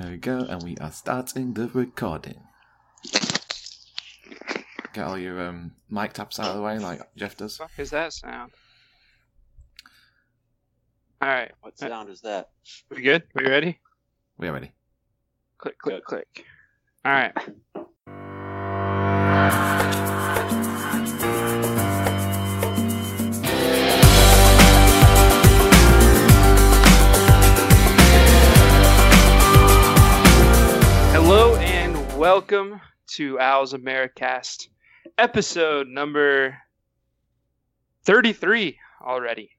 There we go, and we are starting the recording. Get all your um, mic taps out of the way, like Jeff does. fuck is that sound? All right, What sound is that? we good? We ready? We're ready. Click, click, click. All welcome to Owls Americast, episode number 33 already.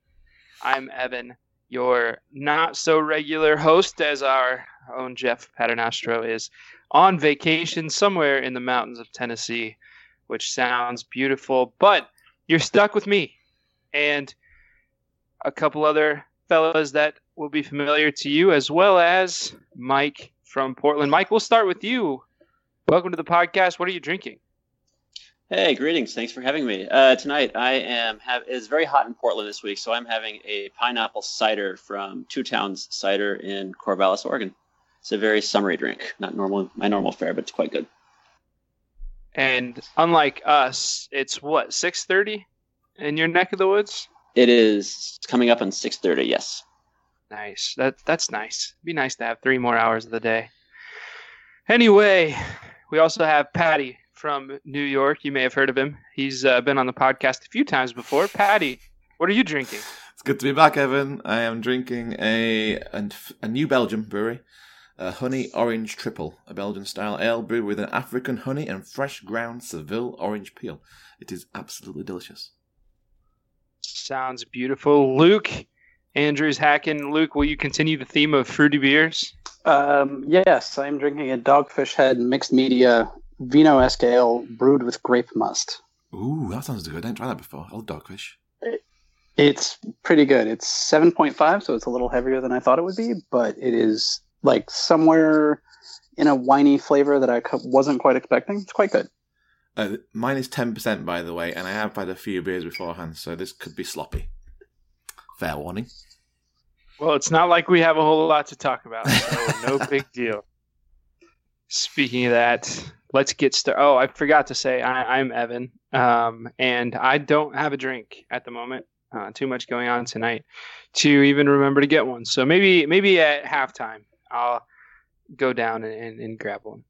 I'm Evan, your not so regular host, as our own Jeff Paternostro is on vacation somewhere in the mountains of Tennessee, which sounds beautiful, but you're stuck with me and a couple other fellas that will be familiar to you, as well as Mike from Portland. Mike, we'll start with you. Welcome to the podcast. What are you drinking? Hey, greetings. Thanks for having me. Uh, tonight I am have it's very hot in Portland this week, so I'm having a pineapple cider from Two Towns Cider in Corvallis, Oregon. It's a very summery drink, not normal my normal fare, but it's quite good. And unlike us, it's what, 6:30 in your neck of the woods? It is coming up on 6:30. Yes. Nice. That that's nice. It'd Be nice to have three more hours of the day. Anyway, we also have Patty from New York. You may have heard of him. He's uh, been on the podcast a few times before. Patty, what are you drinking? It's good to be back, Evan. I am drinking a a, a New Belgium brewery, a honey orange triple, a Belgian style ale brewed with an African honey and fresh ground Seville orange peel. It is absolutely delicious. Sounds beautiful. Luke Andrews Hacken. Luke, will you continue the theme of fruity beers? Um, yes, I'm drinking a Dogfish Head mixed media vino esque ale brewed with grape must. Ooh, that sounds good. I didn't try that before. I love dogfish. It's pretty good. It's 7.5, so it's a little heavier than I thought it would be, but it is like somewhere in a winey flavor that I wasn't quite expecting. It's quite good. Uh, mine is 10%, by the way, and I have had a few beers beforehand, so this could be sloppy. Fair warning. Well, it's not like we have a whole lot to talk about, so no big deal. Speaking of that, let's get started. Oh, I forgot to say I, I'm Evan, um, and I don't have a drink at the moment. Uh, too much going on tonight to even remember to get one. So maybe maybe at halftime I'll go down and, and, and grab one.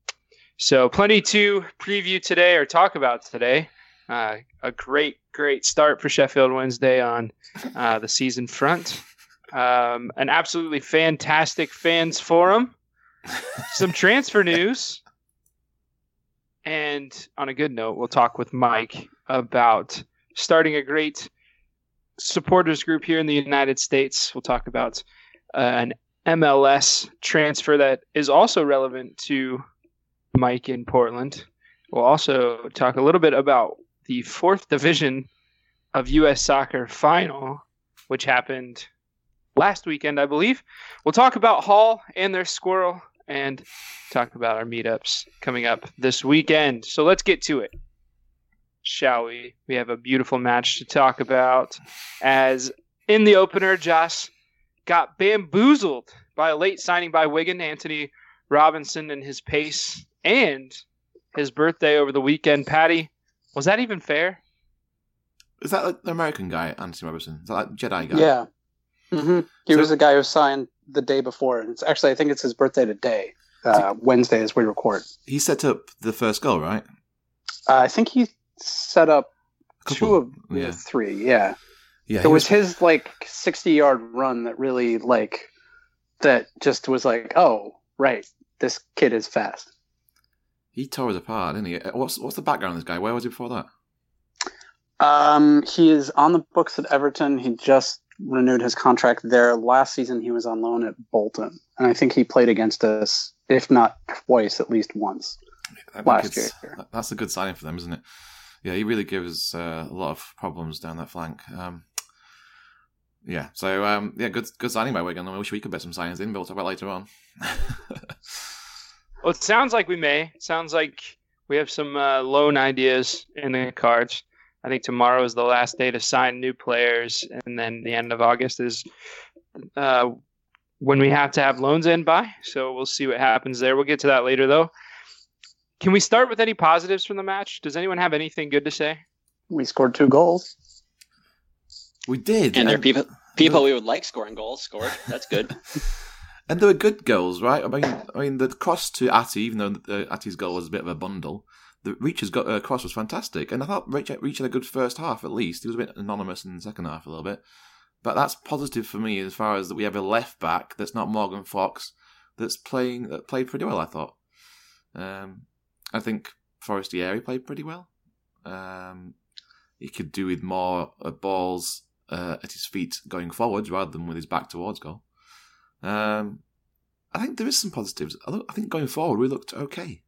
So plenty to preview today or talk about today. Uh, a great great start for Sheffield Wednesday on uh, the season front. Um, an absolutely fantastic fans forum. Some transfer news. And on a good note, we'll talk with Mike about starting a great supporters group here in the United States. We'll talk about uh, an MLS transfer that is also relevant to Mike in Portland. We'll also talk a little bit about the fourth division of U.S. soccer final, which happened last weekend, I believe. We'll talk about Hall and their squirrel and talk about our meetups coming up this weekend. So let's get to it, shall we? We have a beautiful match to talk about. As in the opener, Josh got bamboozled by a late signing by Wigan, Antonee Robinson, and his pace, and his birthday over the weekend. Patty, was that even fair? Is that like the American guy, Anthony Robertson? Is that like Jedi guy? Yeah. hmm He So- was the guy who signed the day before. And it's actually, I think it's his birthday today, uh, Wednesday, as we record. He set up the first goal, right? Uh, I think he set up two couple. of the three. Yeah. Yeah, it he was his like 60 yard run that really like that just was like oh right this kid is fast He tore us apart, didn't he? Uh, What's what's the background of this guy? Where was he before that? um he is on the books at everton he just renewed his contract there last season he was on loan at bolton and i think he played against us if not twice at least once Last year. That's a good signing for them, isn't it? Yeah, he really gives uh, a lot of problems down that flank. Um, yeah, so um, yeah, good good signing by Wigan. I wish we could bet some signings in, but we'll talk about later on. Well, it sounds like we may. It sounds like we have some uh, loan ideas in the cards. I think tomorrow is the last day to sign new players, and then the end of August is uh, when we have to have loans in by. So we'll see what happens there. We'll get to that later, though. Can we start with any positives from the match? Does anyone have anything good to say? We scored two goals. We did. And there are people people we would like scoring goals scored. That's good. and they were good goals, right? I mean, I mean the cross to Atty, even though the, Atty's goal was a bit of a bundle, the Reach's got, uh, cross was fantastic, and I thought Reach, Reach had a good first half at least. He was a bit anonymous in the second half a little bit, but that's positive for me as far as that we have a left back that's not Morgan Fox that's playing that played pretty well. I thought. Um, I think Forestieri played pretty well. Um, he could do with more uh, balls uh, at his feet going forwards rather than with his back towards goal. Um, I think there is some positives. I think going forward we looked okay.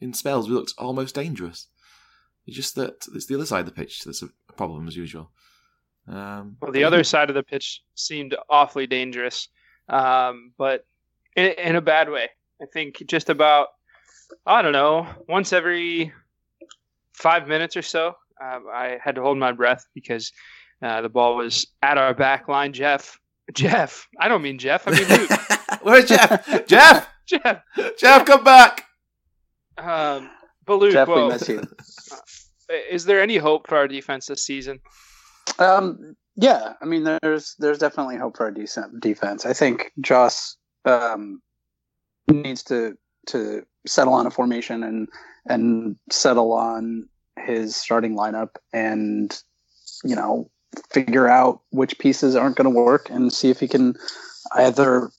In spells we looked almost dangerous. It's just that it's the other side of the pitch that's a problem as usual. Um, well, the other side of the pitch seemed awfully dangerous, um, but in, in a bad way. I think just about I don't know once every five minutes or so, um, I had to hold my breath because uh, the ball was at our back line. Jeff, Jeff, I don't mean Jeff. I mean Luke. Where's Jeff? Jeff, Jeff, Jeff, come back. Um, but Luke, Jeff, well, we miss you. Uh, is there any hope for our defense this season? Um, yeah, I mean, there's there's definitely hope for our decent defense. I think Joss um, needs to to settle on a formation and and settle on his starting lineup and you know figure out which pieces aren't going to work and see if he can either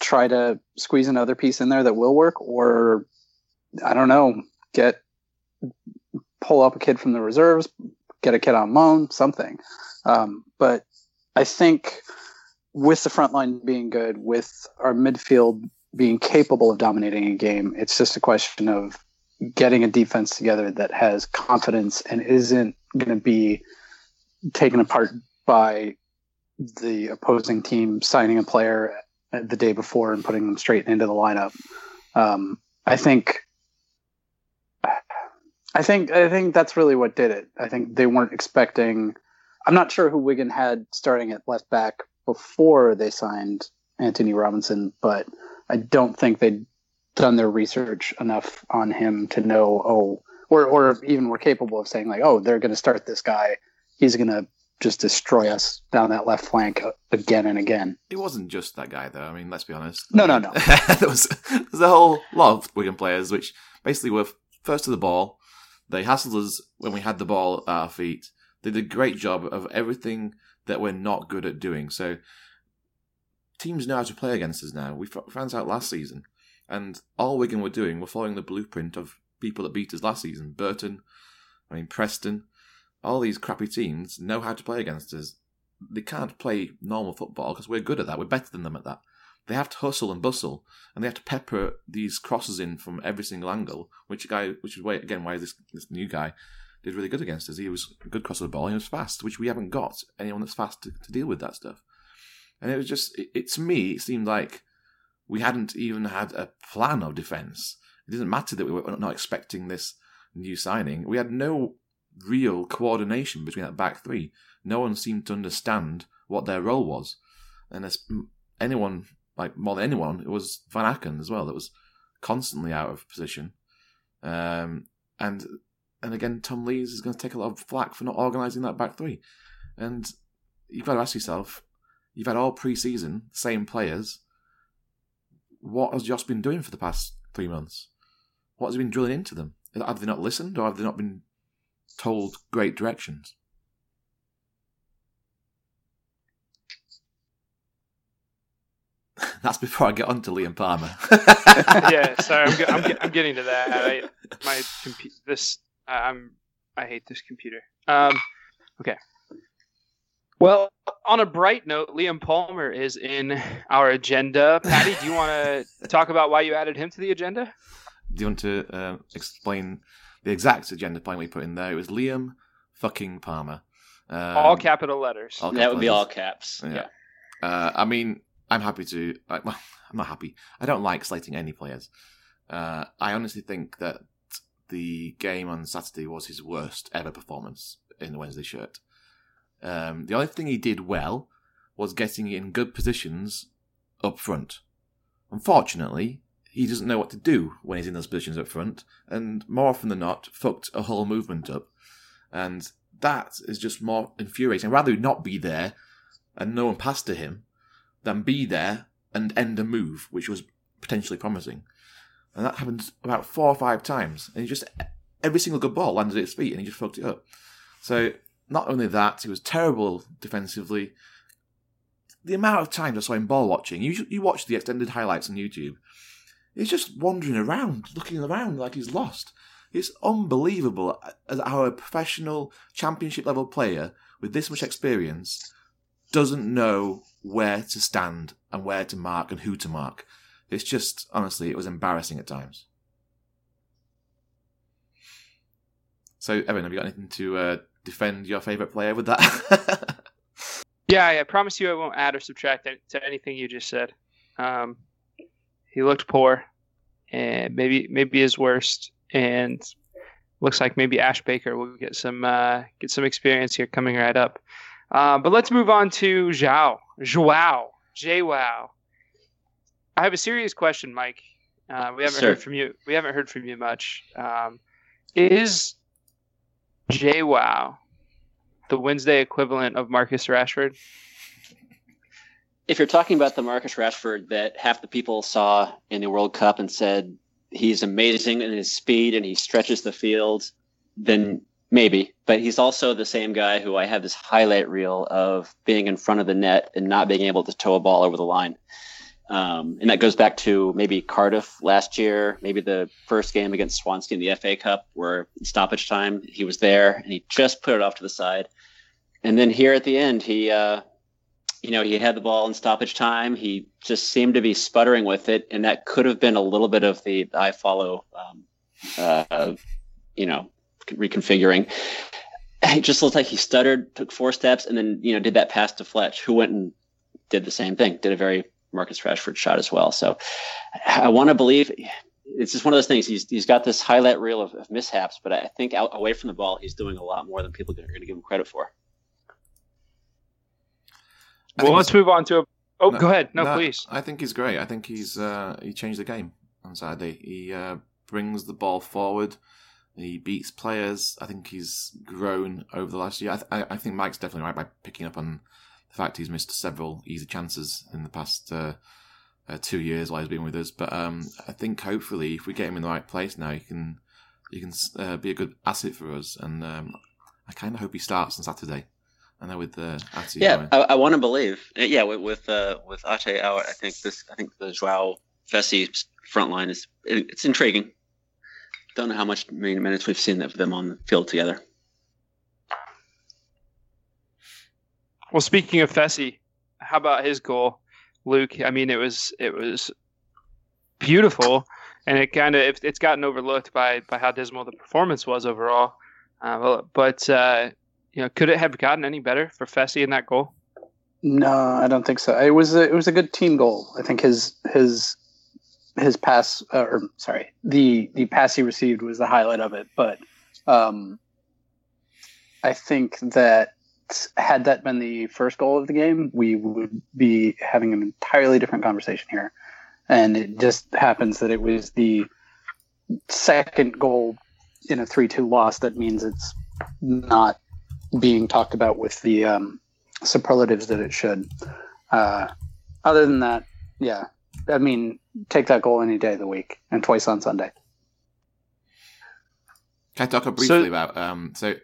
try to squeeze another piece in there that will work or I don't know, get pull up a kid from the reserves, get a kid on loan, something. Um, but I think with the front line being good, with our midfield being capable of dominating a game, it's just a question of getting a defense together that has confidence and isn't going to be taken apart by the opposing team signing a player the day before and putting them straight into the lineup. Um, I think, I think, I think that's really what did it. I think they weren't expecting. I'm not sure who Wigan had starting at left back before they signed Antonee Robinson, but I don't think they'd done their research enough on him to know, oh, or or even were capable of saying like, oh, they're going to start this guy. He's going to just destroy us down that left flank again and again. It wasn't just that guy, though. I mean, let's be honest. No, no, no. there was there's a whole lot of Wigan players which basically were first to the ball. They hassled us when we had the ball at our feet. They did a great job of everything that we're not good at doing. So teams know how to play against us now. We found out last season, and all Wigan were doing were following the blueprint of people that beat us last season. Burton, I mean Preston, all these crappy teams know how to play against us. They can't play normal football because we're good at that. We're better than them at that. They have to hustle and bustle, and they have to pepper these crosses in from every single angle. Which guy, which is why again why this this new guy did really good against us. He was a good cross of the ball. He was fast, which we haven't got anyone that's fast to, to deal with that stuff. And it was just, it, it, to me, it seemed like we hadn't even had a plan of defence. It didn't matter that we were not expecting this new signing. We had no real coordination between that back three. No one seemed to understand what their role was. And as anyone, like more than anyone, it was Van Aken as well that was constantly out of position. Um, and and again, Tom Lees is going to take a lot of flack for not organising that back three. And you've got to ask yourself, you've had all pre-season the same players. What has Joss been doing for the past three months? What has he been drilling into them? Have they not listened, or have they not been told great directions? That's before I get on to Liam Palmer. yeah, sorry, I'm, I'm, I'm, getting to that. I, my compu- this I'm I hate this computer. Um, okay. Well, on a bright note, Liam Palmer is in our agenda. Patty, do you want to talk about why you added him to the agenda? Do you want to uh, explain the exact agenda point we put in there? It was Liam fucking Palmer. Um, all capital letters. All that would be all caps. Yeah. yeah. Uh, I mean, I'm happy to. well, I'm not happy. I don't like slating any players. Uh, I honestly think that the game on Saturday was his worst ever performance in the Wednesday shirt. Um, the only thing he did well was getting in good positions up front. Unfortunately, he doesn't know what to do when he's in those positions up front, and more often than not, fucked a whole movement up. And that is just more infuriating. I'd rather not be there and no one passed to him than be there and end a move which was potentially promising. And that happened about four or five times. And he just, every single good ball landed at his feet and he just fucked it up. So, not only that, he was terrible defensively. The amount of times I saw him ball watching, you, you watch the extended highlights on YouTube, he's just wandering around, looking around like he's lost. It's unbelievable as how a professional championship level player with this much experience doesn't know where to stand and where to mark and who to mark. It's just, honestly, it was embarrassing at times. So, Evan, have you got anything to uh, defend your favourite player with that? yeah, I promise you I won't add or subtract to anything you just said. Um, he looked poor, and maybe maybe his worst, and looks like maybe Ash Baker will get some uh, get some experience here coming right up. Uh, but let's move on to Zhao, Joao, JWoww. I have a serious question, Mike. Uh, we haven't heard from you. We haven't heard from you much. Um, is JWoww the Wednesday equivalent of Marcus Rashford? If you're talking about the Marcus Rashford that half the people saw in the World Cup and said he's amazing in his speed and he stretches the field, then maybe. But he's also the same guy who I have this highlight reel of being in front of the net and not being able to tow a ball over the line. Um, and that goes back to maybe Cardiff last year, maybe the first game against Swansea in the FA Cup, where stoppage time he was there and he just put it off to the side. And then here at the end, he, uh, you know, he had the ball in stoppage time. He just seemed to be sputtering with it, and that could have been a little bit of the iFollow, um, uh, you know, reconfiguring. It just looked like he stuttered, took four steps, and then you know did that pass to Fletch, who went and did the same thing, did a very Marcus Rashford shot as well. So I want to believe it's just one of those things. He's he's got this highlight reel of, of mishaps, but I think out away from the ball, he's doing a lot more than people are going to give him credit for. Well, let's move on to a. Oh, no, go ahead. No, no, please. I think he's great. I think he's uh, he changed the game on Saturday. He uh, brings the ball forward. He beats players. I think he's grown over the last year. I, th- I think Mike's definitely right by picking up on the fact he's missed several easy chances in the past uh, uh, two years while he's been with us. But um, I think hopefully, if we get him in the right place now, he can he can uh, be a good asset for us. And um, I kind of hope he starts on Saturday. I know with the uh, Ate yeah, I, I want to believe. Uh, yeah, with with, uh, with Ate out, I think this. I think the Joao Fessy front line is it, it's intriguing. Don't know how much minutes we've seen of them on the field together. Well, speaking of Fessy, how about his goal, Luke? I mean, it was it was beautiful, and it kind of it, it's gotten overlooked by by how dismal the performance was overall. Uh, but uh, you know, could it have gotten any better for Fessy in that goal? No, I don't think so. It was a, it was a good team goal. I think his his his pass, uh, or sorry, the the pass he received was the highlight of it. But um, I think that had that been the first goal of the game, we would be having an entirely different conversation here. And it just happens that it was the second goal in a 3 2 loss that means it's not being talked about with the um, superlatives that it should. Uh, other than that, yeah, I mean, take that goal any day of the week and twice on Sunday. Can I talk briefly so, about um, so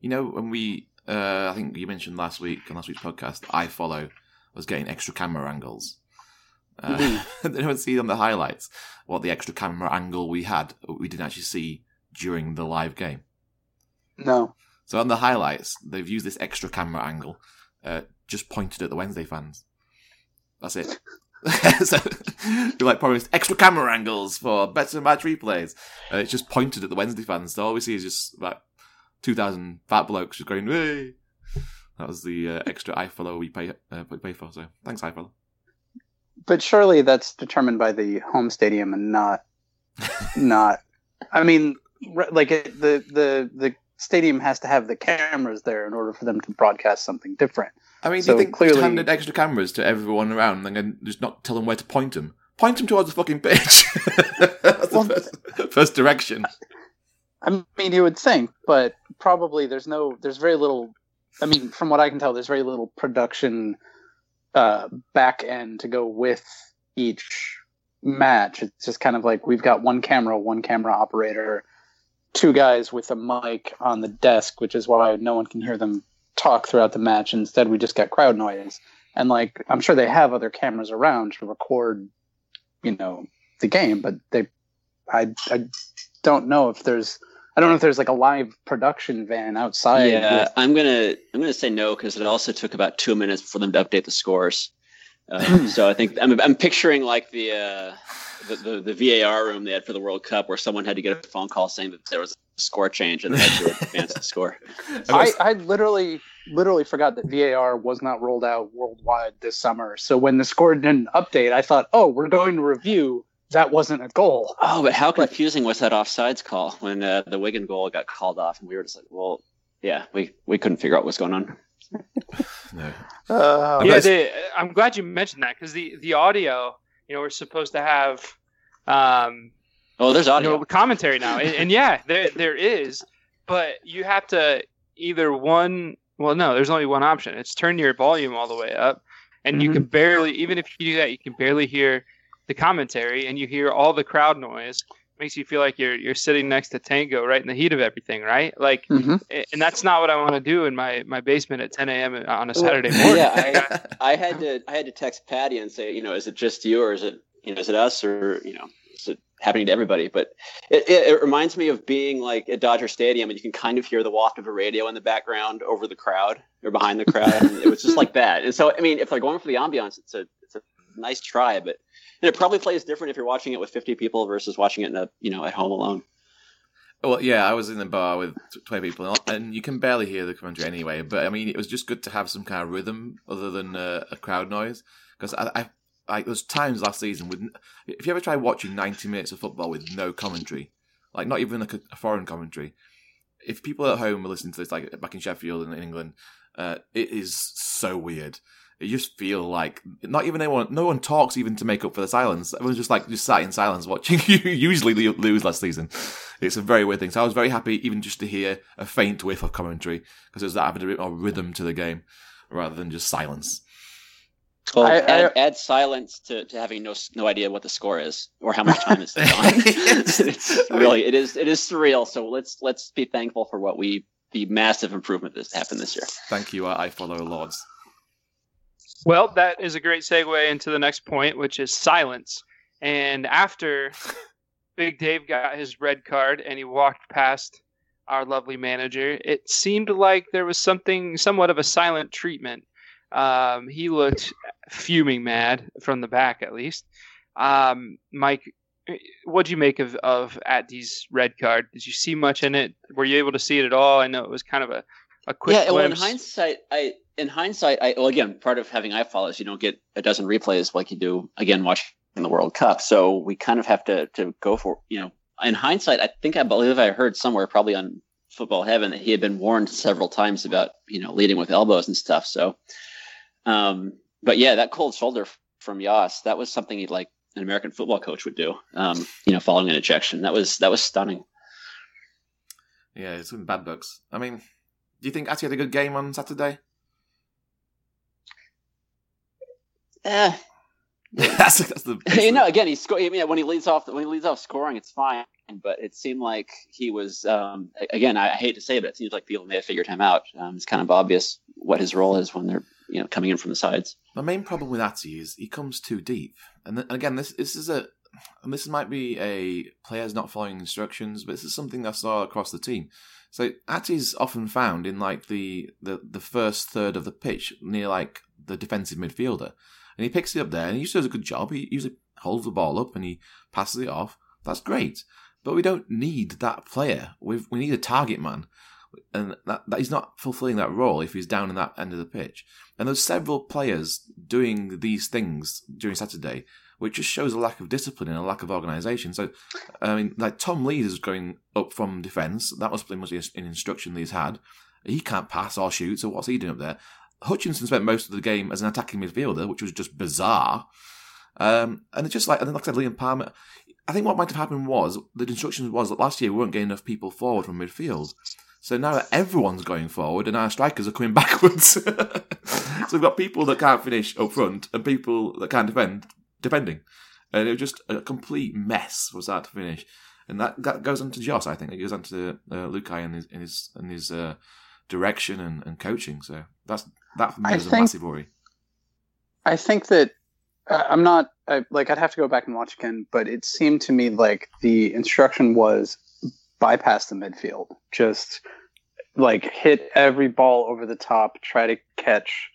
you know when we uh, I think you mentioned last week on last week's podcast iFollow was getting extra camera angles. Uh, mm-hmm. they don't see on the highlights what the extra camera angle we had we didn't actually see during the live game. No. So on the highlights, they've used this extra camera angle, uh, just pointed at the Wednesday fans. That's it. so we like promised extra camera angles for better match replays. Uh, it's just pointed at the Wednesday fans. So all we see is just like two thousand fat blokes just going. Hey! That was the uh, extra iFollow we pay uh, pay for. So thanks iFollow. But surely that's determined by the home stadium and not not. I mean, like the the the stadium has to have the cameras there in order for them to broadcast something different. I mean, So do you think clearly- handed extra cameras to everyone around and then just not tell them where to point them? Point them towards the fucking pitch. That's Well, the first, first direction. I mean, you would think, but probably there's no, there's very little. I mean, from what I can tell, there's very little production uh, back end to go with each match. It's just kind of like we've got one camera, one camera operator, two guys with a mic on the desk, which is why no one can hear them talk throughout the match. Instead, we just get crowd noise. And like, I'm sure they have other cameras around to record, you know, the game, but they, I, I don't know if there's I don't know if there's like a live production van outside. yeah, with- I'm gonna I'm gonna say no because it also took about two minutes for them to update the scores. Uh, so I think I'm, I'm picturing like the, uh, the the the VAR room they had for the World Cup where someone had to get a phone call saying that there was a score change and they had to advance the score. I, I literally literally forgot that VAR was not rolled out worldwide this summer. So when the score didn't update, I thought, oh, we're going to review. That wasn't a goal. Oh, but how confusing was that offsides call when uh, the Wigan goal got called off and we were just like, well, yeah, we we couldn't figure out what's going on. No. Uh, yeah, they, I'm glad you mentioned that because the the audio, you know, we're supposed to have, um, Oh, there's you audio. know, commentary now, and, and yeah, there there is, but you have to either one. Well, no, there's only one option. It's turn your volume all the way up, and you can barely, even if you do that, you can barely hear the commentary, and you hear all the crowd noise. Makes you feel like you're you're sitting next to Tango, right in the heat of everything, right? Like, mhm. and that's not what I want to do in my my basement at 10 a.m. on a Saturday morning. yeah, I, I had to I had to text Patty and say, you know, is it just you or is it you know is it us or you know happening to everybody? But it, it, it reminds me of being like at Dodger Stadium and you can kind of hear the waft of a radio in the background over the crowd or behind the crowd. it was just like that. And so I mean, if they're going for the ambiance, it's a it's a nice try, but and it probably plays different if you're watching it with 50 people versus watching it in a you know at home alone. Well, yeah, I was in the bar with 20 people, and you can barely hear the commentary anyway. But I mean, it was just good to have some kind of rhythm other than uh, a crowd noise. Because I, like, there's times last season with, if you ever try watching 90 minutes of football with no commentary, like not even like a, a foreign commentary, if people at home are listening to this, like back in Sheffield and in England, uh, it is so weird. You just feel like not even anyone, no one talks even to make up for the silence. Everyone's just like just sat in silence watching you usually lose last season. It's a very weird thing. So I was very happy even just to hear a faint whiff of commentary because it was that having a bit more rhythm to the game rather than just silence. Well, I- add, I- add silence to, to having no no idea what the score is or how much time is still on. it's really it is it is surreal. So let's let's be thankful for what we the massive improvement that's happened this year. Thank you. I, I follow Lords. Well, that is a great segue into the next point, which is silence. And after Big Dave got his red card and he walked past our lovely manager, it seemed like there was something, somewhat of a silent treatment. Um, he looked fuming mad from the back, at least. Um, Mike, what do you make of of Atty's red card? Did you see much in it? Were you able to see it at all? I know it was kind of a, a quick yeah, well, in hindsight, I in hindsight, I well again part of having iFollow is you don't get a dozen replays like you do again watching the World Cup. So we kind of have to to go for you know. In hindsight, I think I believe I heard somewhere probably on Football Heaven that he had been warned several times about you know leading with elbows and stuff. So, um, but yeah, that cold shoulder from Yas that was something he'd like an American football coach would do. Um, you know, following an ejection, that was that was stunning. Yeah, it's in bad books. I mean, do you think Atty had a good game on Saturday? Eh, that's, that's the. you know, again, he sco- I mean, when he leads off when he leads off scoring, it's fine. But it seemed like he was um, again. I hate to say it, but it seems like people may have figured him out. Um, it's kind of obvious what his role is when they're you know coming in from the sides. My main problem with Atty is he comes too deep, and, th- again, this this is a and this might be a players not following instructions, but this is something I saw across the team. So Atty's often found in like the, the the first third of the pitch near like the defensive midfielder, and he picks it up there, and he usually does a good job. He usually holds the ball up and he passes it off. That's great, but we don't need that player. We we need a target man, and that, that he's not fulfilling that role if he's down in that end of the pitch. And there's several players doing these things during Saturday, which just shows a lack of discipline and a lack of organisation. So, I mean, like Tom Lee is going up from defence. That be must be an instruction he's had. He can't pass or shoot, so what's he doing up there? Hutchinson spent most of the game as an attacking midfielder, which was just bizarre. Um, and it's just like, and then like I said, Liam Palmer. I think what might have happened was the instructions was that last year we weren't getting enough people forward from midfield. So now everyone's going forward and our strikers are coming backwards. so we've got people that can't finish up front and people that can't defend defending. And it was just a complete mess from start to finish. And that, that goes on to Joss, I think. It goes on to uh, Luhukay and his in his, in his uh, direction and, and coaching. So that's that for me I is a massive worry. I think that uh, I'm not I, like I'd have to go back and watch again, but it seemed to me like the instruction was bypass the midfield, just like hit every ball over the top, try to catch,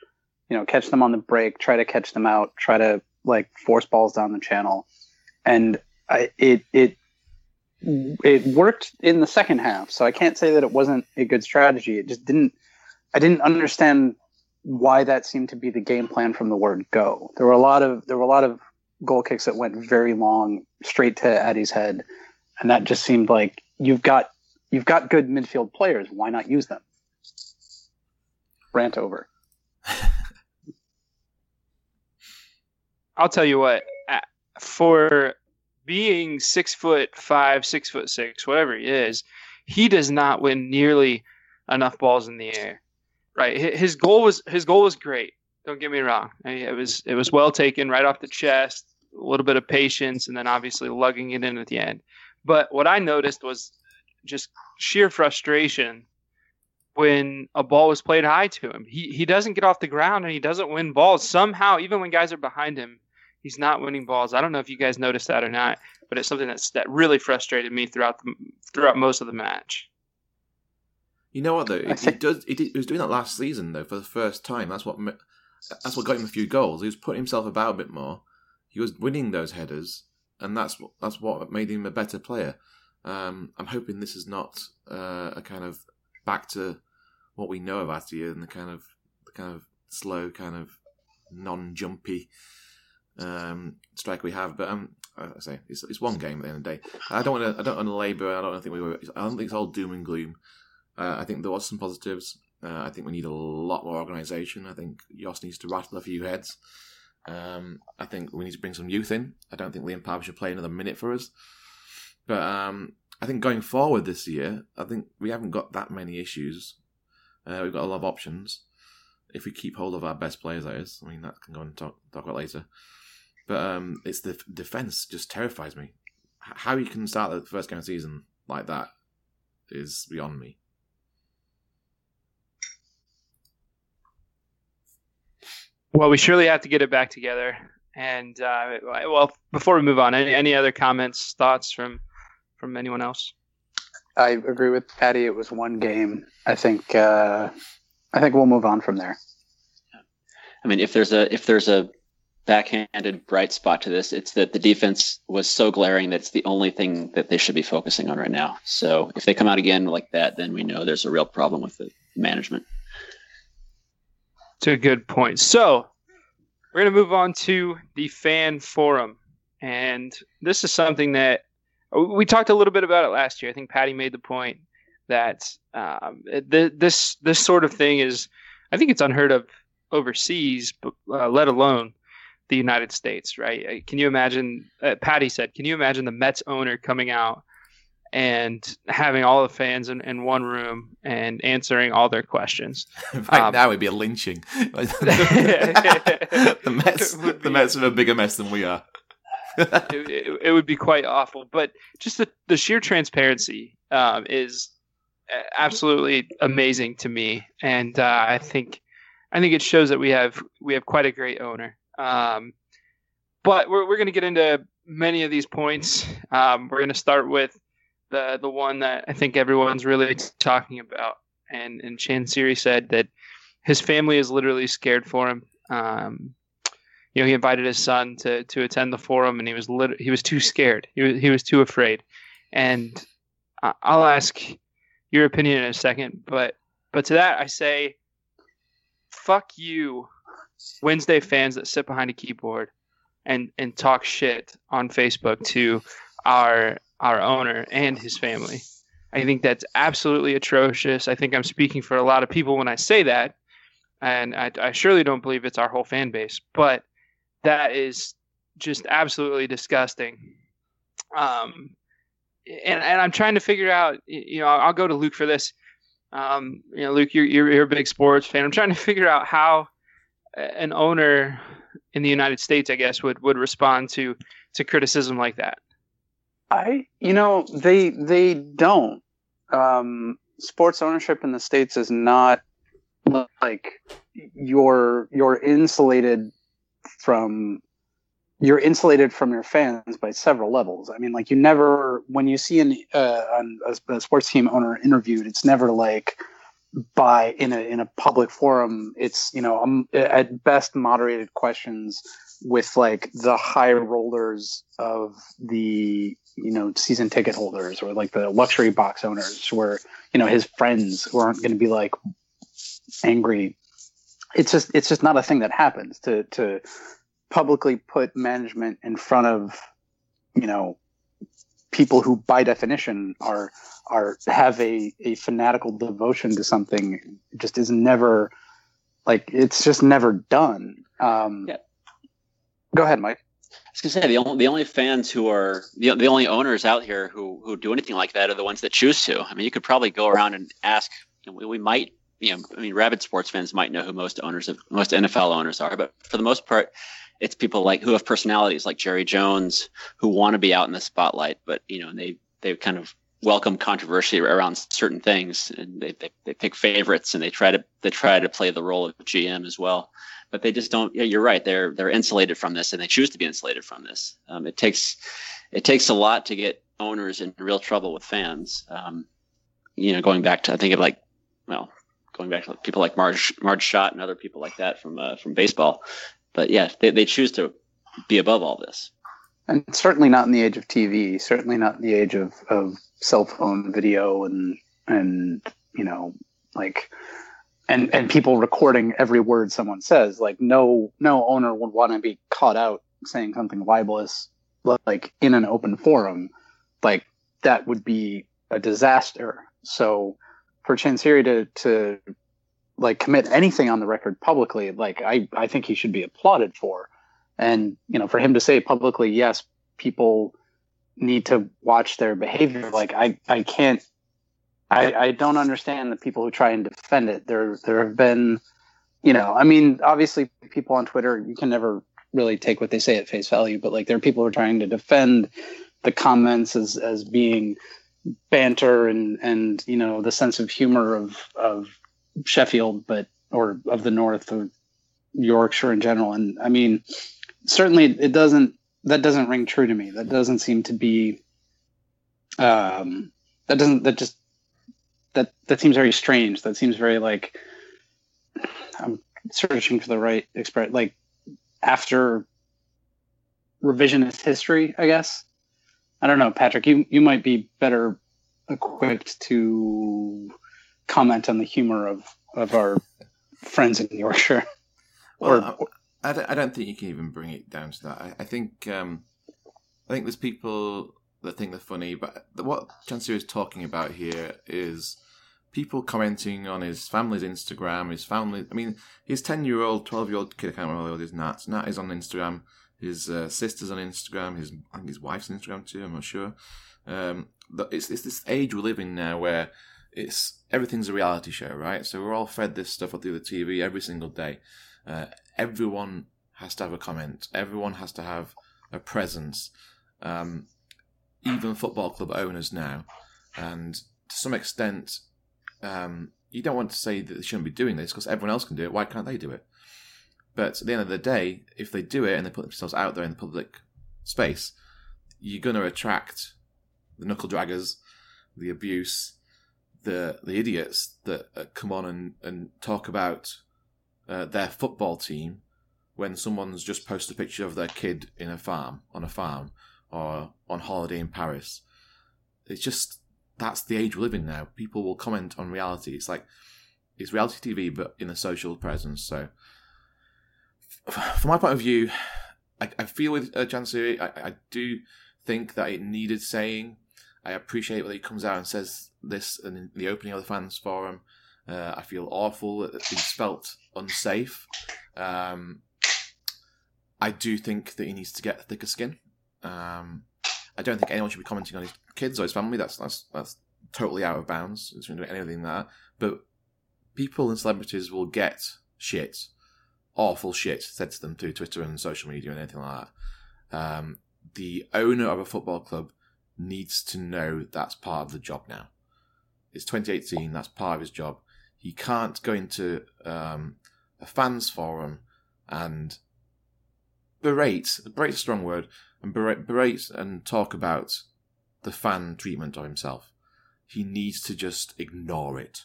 you know, catch them on the break, try to catch them out, try to like force balls down the channel, and I, it it it worked in the second half. So I can't say that it wasn't a good strategy. It just didn't. I didn't understand why that seemed to be the game plan from the word go. There were a lot of there were a lot of goal kicks that went very long, straight to Addy's head, and that just seemed like you've got you've got good midfield players. Why not use them? Rant over. I'll tell you what, uh, for being six foot five, six foot six, whatever he is, he does not win nearly enough balls in the air. Right, his goal was his goal was great. Don't get me wrong. It was it was well taken, right off the chest. A little bit of patience, and then obviously lugging it in at the end. But what I noticed was just sheer frustration when a ball was played high to him. He he doesn't get off the ground and he doesn't win balls somehow. Even when guys are behind him, he's not winning balls. I don't know if you guys noticed that or not, but it's something that's that really frustrated me throughout the throughout most of the match. You know what though? I It, it does. It, it was doing that last season though for the first time. That's what. That's what got him a few goals. He was putting himself about a bit more. He was winning those headers, and that's what that's what made him a better player. Um, I'm hoping this is not uh, a kind of back to what we know of Atia and the kind of the kind of slow, kind of non-jumpy um, strike we have. But um, I say it's, it's one game at the end of the day. I don't want to. I don't want to labour. I don't think we were. I don't think it's all doom and gloom. Uh, I think there was some positives. Uh, I think we need a lot more organisation. I think Yoss needs to rattle a few heads. Um, I think we need to bring some youth in. I don't think Liam Palmer should play another minute for us. But um, I think going forward this year, I think we haven't got that many issues. Uh, we've got a lot of options. If we keep hold of our best players, that is. I mean, that can go and talk, talk about later. But um, it's the defence just terrifies me. How you can start the first game of the season like that is beyond me. Well, we surely have to get it back together. And uh, well, before we move on, any, any other comments, thoughts from from anyone else? I agree with Patty. It was one game. I think uh, I think we'll move on from there. I mean, if there's a if there's a backhanded bright spot to this, it's that the defense was so glaring that it's the only thing that they should be focusing on right now. So if they come out again like that, then we know there's a real problem with the management. To a good point. So we're going to move on to the fan forum, and this is something that we talked a little bit about it last year. I think Patty made the point that um, th- this this sort of thing is, I think it's unheard of overseas, but uh, let alone the United States. Right? Uh, Can you imagine? Uh, Patty said, "Can you imagine the Mets owner coming out?" And having all the fans in, in one room and answering all their questions. right Um, now, it'd be a lynching. the Mets, would the. Mets are a bigger mess than we are. it, it, it would be quite awful. But just the, the sheer transparency um, is absolutely amazing to me, and uh, I think I think it shows that we have we have quite a great owner. Um, but we're we're going to get into many of these points. Um, we're going to start with the the one that I think everyone's really talking about, and and Chansiri said that his family is literally scared for him. Um, you know, he invited his son to to attend the forum, and he was lit- he was too scared. He was he was too afraid. And I'll ask your opinion in a second, but but to that I say, fuck you, Wednesday fans that sit behind a keyboard and and talk shit on Facebook to our our owner and his family. I think that's absolutely atrocious. I think I'm speaking for a lot of people when I say that. and I, I surely don't believe it's our whole fan base, but that is just absolutely disgusting. Um, and and I'm trying to figure out. You know, I'll go to Luke for this. Um, you know, Luke, you're, you're, you're a big sports fan. I'm trying to figure out how an owner in the United States, I guess, would would respond to to criticism like that. I, you know, they they don't. Um, sports ownership in the states is not like you're you're insulated from you're insulated from your fans by several levels. I mean, like you never when you see an, uh, a, a sports team owner interviewed, it's never like by in a in a public forum. It's you know um, at best moderated questions with like the high rollers of the you know season ticket holders or like the luxury box owners where you know his friends who aren't going to be like angry. It's just it's just not a thing that happens to to publicly put management in front of you know people who by definition are are have a, a fanatical devotion to something. Just is never like it's just never done. Um yeah. Go ahead mike I was gonna say the only the only fans who are the, the only owners out here who who do anything like that are the ones that choose to. I mean, you could probably go around and ask. We, we might you know, I mean, rabid sports fans might know who most owners of most NFL owners are, but for the most part, it's people like who have personalities like Jerry Jones who want to be out in the spotlight, but you know, they they kind of welcome controversy around certain things, and they, they, they pick favorites and they try to they try to play the role of GM as well. But they just don't. You're right. They're they're insulated from this, and they choose to be insulated from this. Um, it takes it takes a lot to get owners in real trouble with fans. Um, you know, going back to I think of like well going back to people like Marge Marge Schott and other people like that from uh, from baseball. But yeah, they, they choose to be above all this. And certainly not in the age of TV. Certainly not in the age of, of cell phone video and and you know like and and people recording every word someone says. Like no no owner would want to be caught out saying something libelous like in an open forum. Like that would be a disaster. So for Chansiri to to like commit anything on the record publicly, like I I think he should be applauded for. And you know, for him to say publicly, yes, people need to watch their behavior. Like I I can't I, I don't understand the people who try and defend it. There there have been, you know, I mean, obviously people on Twitter you can never really take what they say at face value, but like there are people who are trying to defend the comments as as being banter and and you know the sense of humor of of Sheffield, but or of the North of Yorkshire in general. And I mean, certainly it doesn't that doesn't ring true to me. That doesn't seem to be um that doesn't that just that that seems very strange. That seems very like I'm searching for the right expression like after revisionist history, I guess. I don't know, Patrick. You you might be better equipped to comment on the humor of of our friends in Yorkshire. Well, or, I, don't, I don't think you can even bring it down to that. I, I think um, I think there's people that think they're funny, but what Chansiri is talking about here is people commenting on his family's Instagram, his family. I mean, his ten-year-old, twelve-year-old kid. I can't remember how old is Nat. Nat is on Instagram. His uh, sister's on Instagram. His I think his wife's on Instagram too. I'm not sure. Um, it's it's this age we're living now where it's everything's a reality show, right? So we're all fed this stuff through the TV every single day. Uh, everyone has to have a comment. Everyone has to have a presence. Um, even football club owners now, and to some extent, um, you don't want to say that they shouldn't be doing this because everyone else can do it. Why can't they do it? But at the end of the day, if they do it and they put themselves out there in the public space, you're going to attract the knuckle draggers, the abuse, the the idiots that uh, come on and, and talk about uh, their football team when someone's just posted a picture of their kid in a farm on a farm or on holiday in Paris. It's just that's the age we live in now. People will comment on reality. It's like it's reality TV, but in a social presence. So from my point of view, I, I feel with uh, I, I do think that it needed saying. I appreciate that he comes out and says this in the opening of the fans forum. Uh, I feel awful he's felt unsafe. Um, I do think that he needs to get thicker skin. Um, I don't think anyone should be commenting on his kids or his family. That's that's that's totally out of bounds. It's not doing anything that. But people and celebrities will get shit, awful shit said to them through Twitter and social media and anything like that. Um, the owner of a football club needs to know that's part of the job now. It's 2018. That's part of his job. He can't go into um, a fans forum and berate, berate a strong word, and berate, berate and talk about the fan treatment of himself. He needs to just ignore it.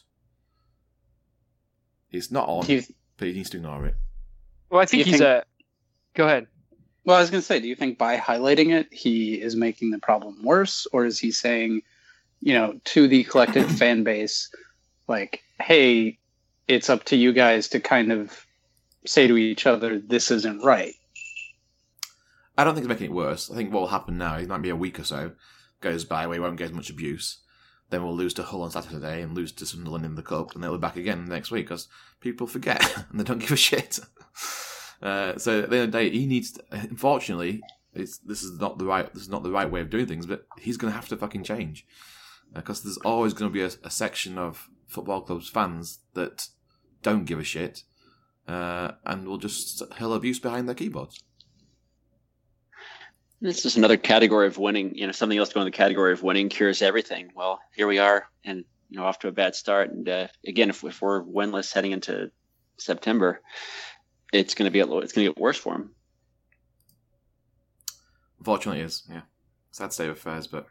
It's not on, you, but he needs to ignore it. Well, I think he's think- a. Go ahead. well, I was going to say, do you think by highlighting it, he is making the problem worse, or is he saying, you know, to the collective fan base, like, hey, it's up to you guys to kind of say to each other, this isn't right. I don't think it's making it worse. I think what will happen now, it might be a week or so, goes by where he won't get as much abuse. Then we'll lose to Hull on Saturday and lose to Sunderland in the Cup, and they'll be back again next week because people forget and they don't give a shit. Uh, so at the end of the day, he needs. To, unfortunately, this is not the right this is not the right way of doing things, but he's going to have to fucking change because there's always going to be a, a section of football clubs fans that don't give a shit uh, and will just hurl abuse behind their keyboards. This is another category of winning. You know, something else going in the category of winning cures everything. Well, here we are, and you know, off to a bad start. And uh, again, if, if we're winless heading into September, it's going to be a it's going to get worse for him. Unfortunately, it is yeah, sad state of affairs. But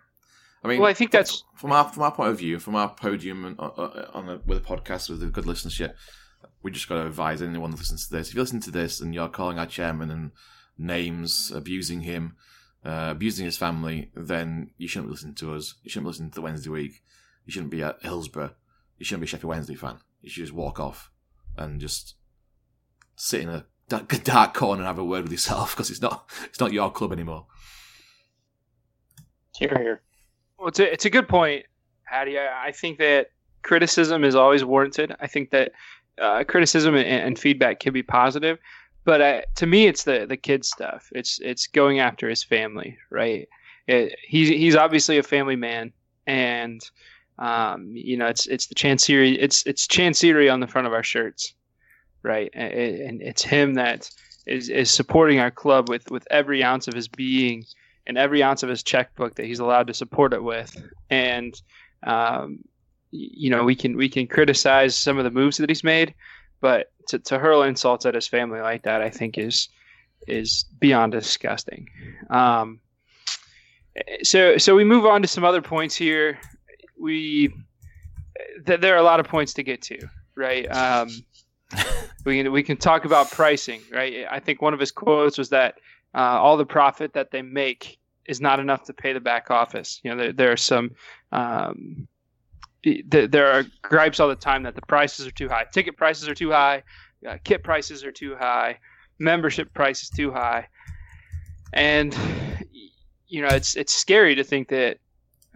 I mean, Well, I think that's- from our from our point of view, from our podium and uh, uh, on a, with a podcast with a good listenership. We just got to advise anyone that listens to this. If you listen to this and you're calling our chairman and names, abusing him, uh, abusing his family, then you shouldn't listen to us. You shouldn't listen to the Wednesday week. You shouldn't be at Hillsborough. You shouldn't be a Sheffield Wednesday fan. You should just walk off and just sit in a dark, dark corner and have a word with yourself because it's not it's not your club anymore. Here, here. Well, it's a, it's a good point, Patty. I, I think that criticism is always warranted. I think that uh, criticism and, and feedback can be positive, but uh, to me, it's the the kid stuff. It's it's going after his family, right? It, he's he's obviously a family man, and um, you know it's it's the Chansiri it's it's Chansiri on the front of our shirts, right? And, and it's him that is is supporting our club with with every ounce of his being and every ounce of his checkbook that he's allowed to support it with. And um, you know, we can we can criticize some of the moves that he's made, but to, to hurl insults at his family like that, I think is is beyond disgusting. Um, so so we move on to some other points here. We th- there are a lot of points to get to, right? Um, we can we can talk about pricing, right? I think one of his quotes was that uh, all the profit that they make is not enough to pay the back office. You know, there, there are some, um, th- there are gripes all the time that the prices are too high. Ticket prices are too high. Uh, kit prices are too high. Membership price is too high. And, you know, it's, it's scary to think that,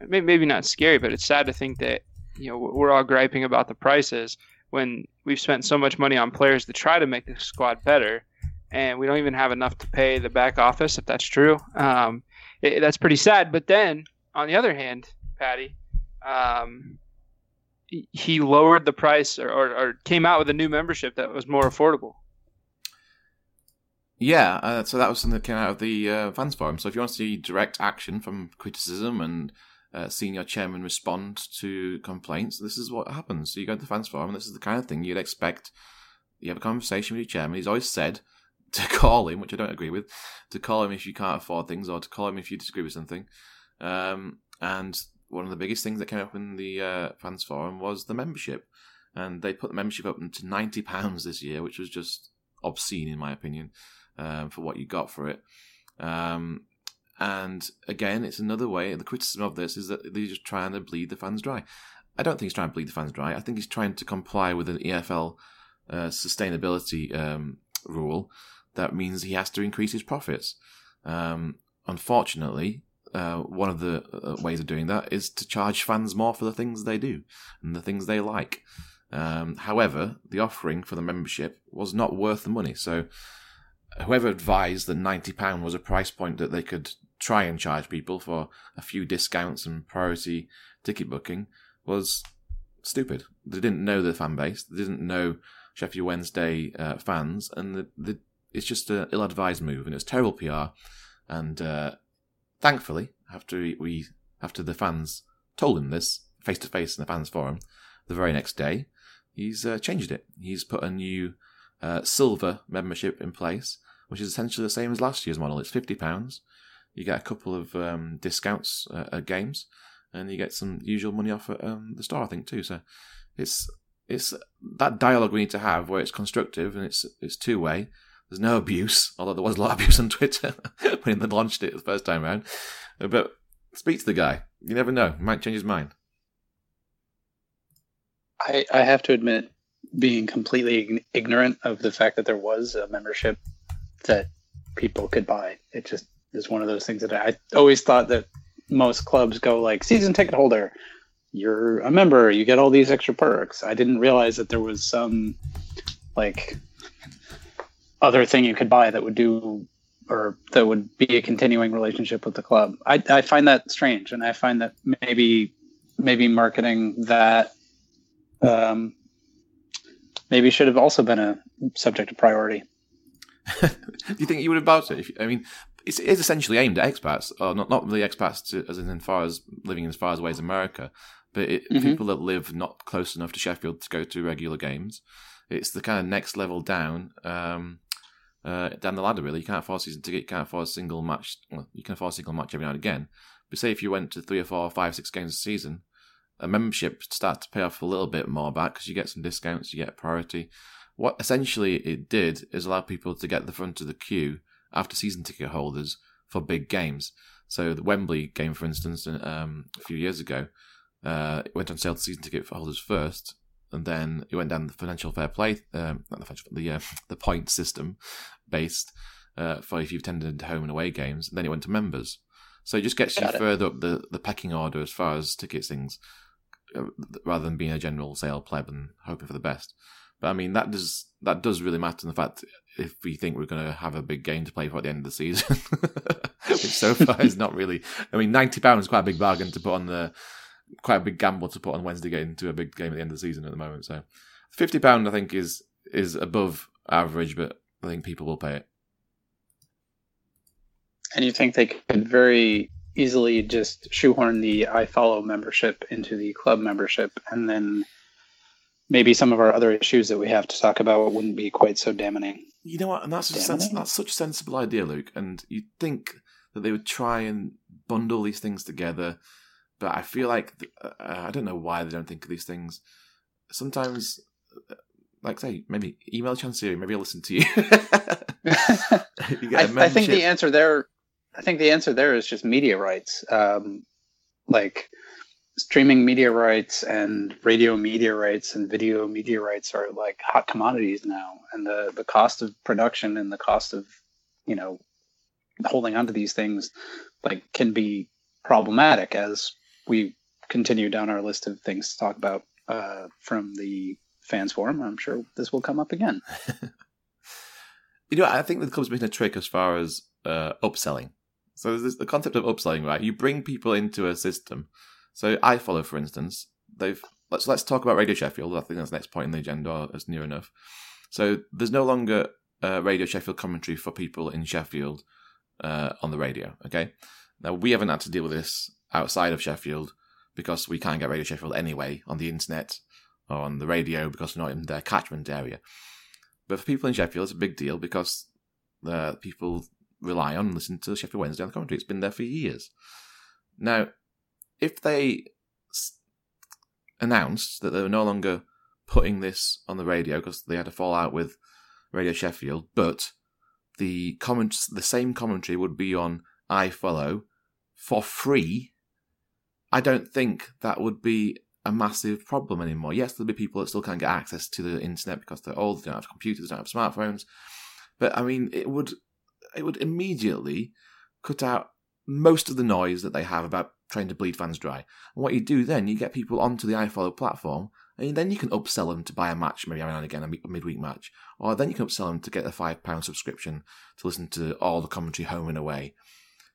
maybe not scary, but it's sad to think that, you know, we're all griping about the prices when we've spent so much money on players to try to make the squad better and we don't even have enough to pay the back office if that's true. Um, it, that's pretty sad. But then on the other hand, Patty, um, he- lowered the price or, or, or came out with a new membership that was more affordable. Yeah, uh, so that was something that came out of the uh, fans forum. So if you want to see direct action from criticism and uh, seeing your chairman respond to complaints, this is what happens. So you go to the fans forum, and this is the kind of thing you'd expect. You have a conversation with your chairman. He's always said to call him, which I don't agree with, to call him if you can't afford things or to call him if you disagree with something. Um, and one of the biggest things that came up in the uh, fans forum was the membership, and they put the membership up to ninety pounds this year, which was just obscene in my opinion um, for what you got for it. Um, and again, it's another way. The criticism of this is that they're just trying to bleed the fans dry. I don't think he's trying to bleed the fans dry. I think he's trying to comply with an EFL uh, sustainability um, rule that means he has to increase his profits. Um, unfortunately, uh, one of the uh, ways of doing that is to charge fans more for the things they do and the things they like. Um, however, the offering for the membership was not worth the money. So, whoever advised that £90 was a price point that they could try and charge people for a few discounts and priority ticket booking was stupid. They didn't know the fan base, they didn't know Sheffield Wednesday uh, fans, and the, the, it's just an ill advised move, and it's terrible PR. And uh, thankfully, after we after the fans told him this face to face in the fans forum, the very next day, he's uh, changed it. He's put a new uh, silver membership in place, which is essentially the same as last year's model. It's fifty pounds. You get a couple of um, discounts at games, and you get some usual money off at um, the store, I think, too. So it's it's that dialogue we need to have where it's constructive and it's it's two way. There's no abuse, although there was a lot of abuse on Twitter when they launched it the first time around. Uh, but speak to the guy. You never know; he might change his mind. I, I have to admit, being completely ignorant of the fact that there was a membership that people could buy. It just is one of those things that I always thought that most clubs go like season ticket holder. You're a member, you get all these extra perks. I didn't realize that there was some like other thing you could buy that would do or that would be a continuing relationship with the club. I, I find that strange, and I find that maybe maybe marketing that um, maybe should have also been a subject of priority. Do you think you would have bought it? If, I mean, it's, it's essentially aimed at expats, or not not really expats to, as in far as living as far as away as America, but it, mm-hmm. people that live not close enough to Sheffield to go to regular games. It's the kind of next level down. Um, uh, down the ladder, really. You can't afford season ticket, can't a single match. Well, you can a single match every now and again. But say if you went to three or four, five, six games a season, a membership starts to pay off a little bit more back because you get some discounts, you get priority. What essentially it did is allow people to get the front of the queue after season ticket holders for big games. So the Wembley game, for instance, um, a few years ago, uh, it went on sale to season ticket holders first, and then it went down the financial fair play, um, not the financial, the uh, the point system based uh, for if you've attended home and away games. And then it went to members. So it just gets Got you it. further up the, the pecking order as far as tickets things, uh, rather than being a general sale pleb and hoping for the best. But I mean that does that does really matter in the fact if we think we're going to have a big game to play for at the end of the season, which so far is not really. I mean, ninety pounds is quite a big bargain to put on the quite a big gamble to put on Wednesday getting to a big game at the end of the season at the moment. So fifty pound I think is is above average, but I think people will pay it. And you think they could very easily just shoehorn the iFollow membership into the club membership, and then maybe some of our other issues that we have to talk about wouldn't be quite so damning. You know what? And that's sens- that's such a sensible idea, Luke. And you'd think that they would try and bundle these things together, but I feel like uh, I don't know why they don't think of these things. Sometimes, uh, like say, maybe email Chansiri, maybe I'll listen to you. you I, I, think the answer there, I think the answer there is just media rights. Um, like streaming media rights and radio media rights and video media rights are like hot commodities now and the the cost of production and the cost of you know holding on to these things like can be problematic as we continue down our list of things to talk about uh, from the fans forum i'm sure this will come up again you know i think the club's been a trick as far as uh, upselling so there's the concept of upselling right you bring people into a system so iFollow, for instance, they've let's let's talk about Radio Sheffield. I think that's the next point in the agenda. It's near enough. So there's no longer uh, Radio Sheffield commentary for people in Sheffield uh, on the radio. Okay, now we haven't had to deal with this outside of Sheffield because we can't get Radio Sheffield anyway on the internet or on the radio because we're not in their catchment area. But for people in Sheffield, it's a big deal because uh, people rely on listening to Sheffield Wednesday on the commentary. It's been there for years. Now, if they s- announced that they were no longer putting this on the radio because they had a fallout with Radio Sheffield, but the comments, the same commentary would be on iFollow for free. I don't think that would be a massive problem anymore. Yes, there'll be people that still can't get access to the internet because they're old, they don't have computers, they don't have smartphones. But I mean, it would it would immediately cut out most of the noise that they have about trying to bleed fans dry. And what you do then, you get people onto the iFollow platform And then you can upsell them to buy a match maybe every now and again, a midweek match. Or then you can upsell them to get a £5 subscription to listen to all the commentary home and away.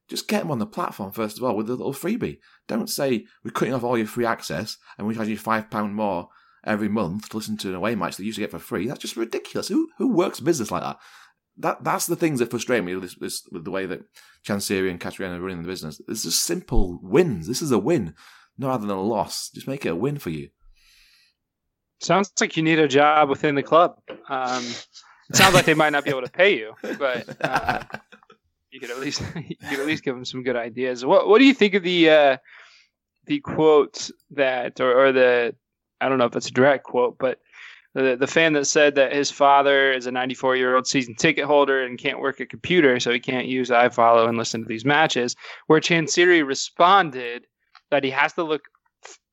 Just get them on the platform first of all with a little freebie. Don't say we're cutting off all your free access and we charge you £5 more every month to listen to an away match that you used to get for free. That's just ridiculous. Who who works business like that? That that's the things that frustrate me with, this, this, with the way that Chansiri and Katarina are running the business. It's just simple wins. This is a win, no rather than a loss. Just make it a win for you. Sounds like you need a job within the club. Um, it sounds like they might not be able to pay you, but uh, you could at least you could at least give them some good ideas. What What do you think of the uh, the quote that, or, or the I don't know if it's a direct quote, but the, the fan that said that his father is a 94 year old season ticket holder and can't work a computer, so he can't use iFollow and listen to these matches. Where Chansiri responded that he has to look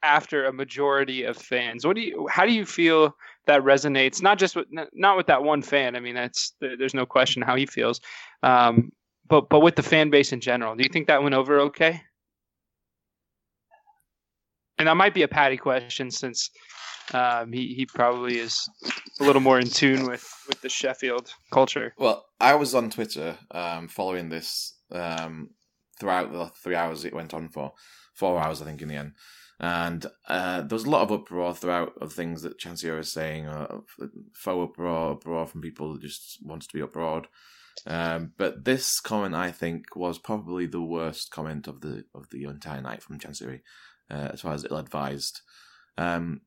after a majority of fans. What do you? How do you feel that resonates? Not just with not with that one fan. I mean, that's there's no question how he feels, um, but but with the fan base in general. Do you think that went over okay? And that might be a Patty question since um, he he probably is a little more in tune with with the Sheffield culture. Well, I was on Twitter um, following this um, throughout the three hours it went on for, four hours I think in the end, and uh, there was a lot of uproar throughout of things that Chansiri was saying, uh, faux uproar, uproar from people that just wanted to be abroad. Um, but this comment, I think, was probably the worst comment of the of the entire night from Chansiri, uh, as far as ill advised. Um,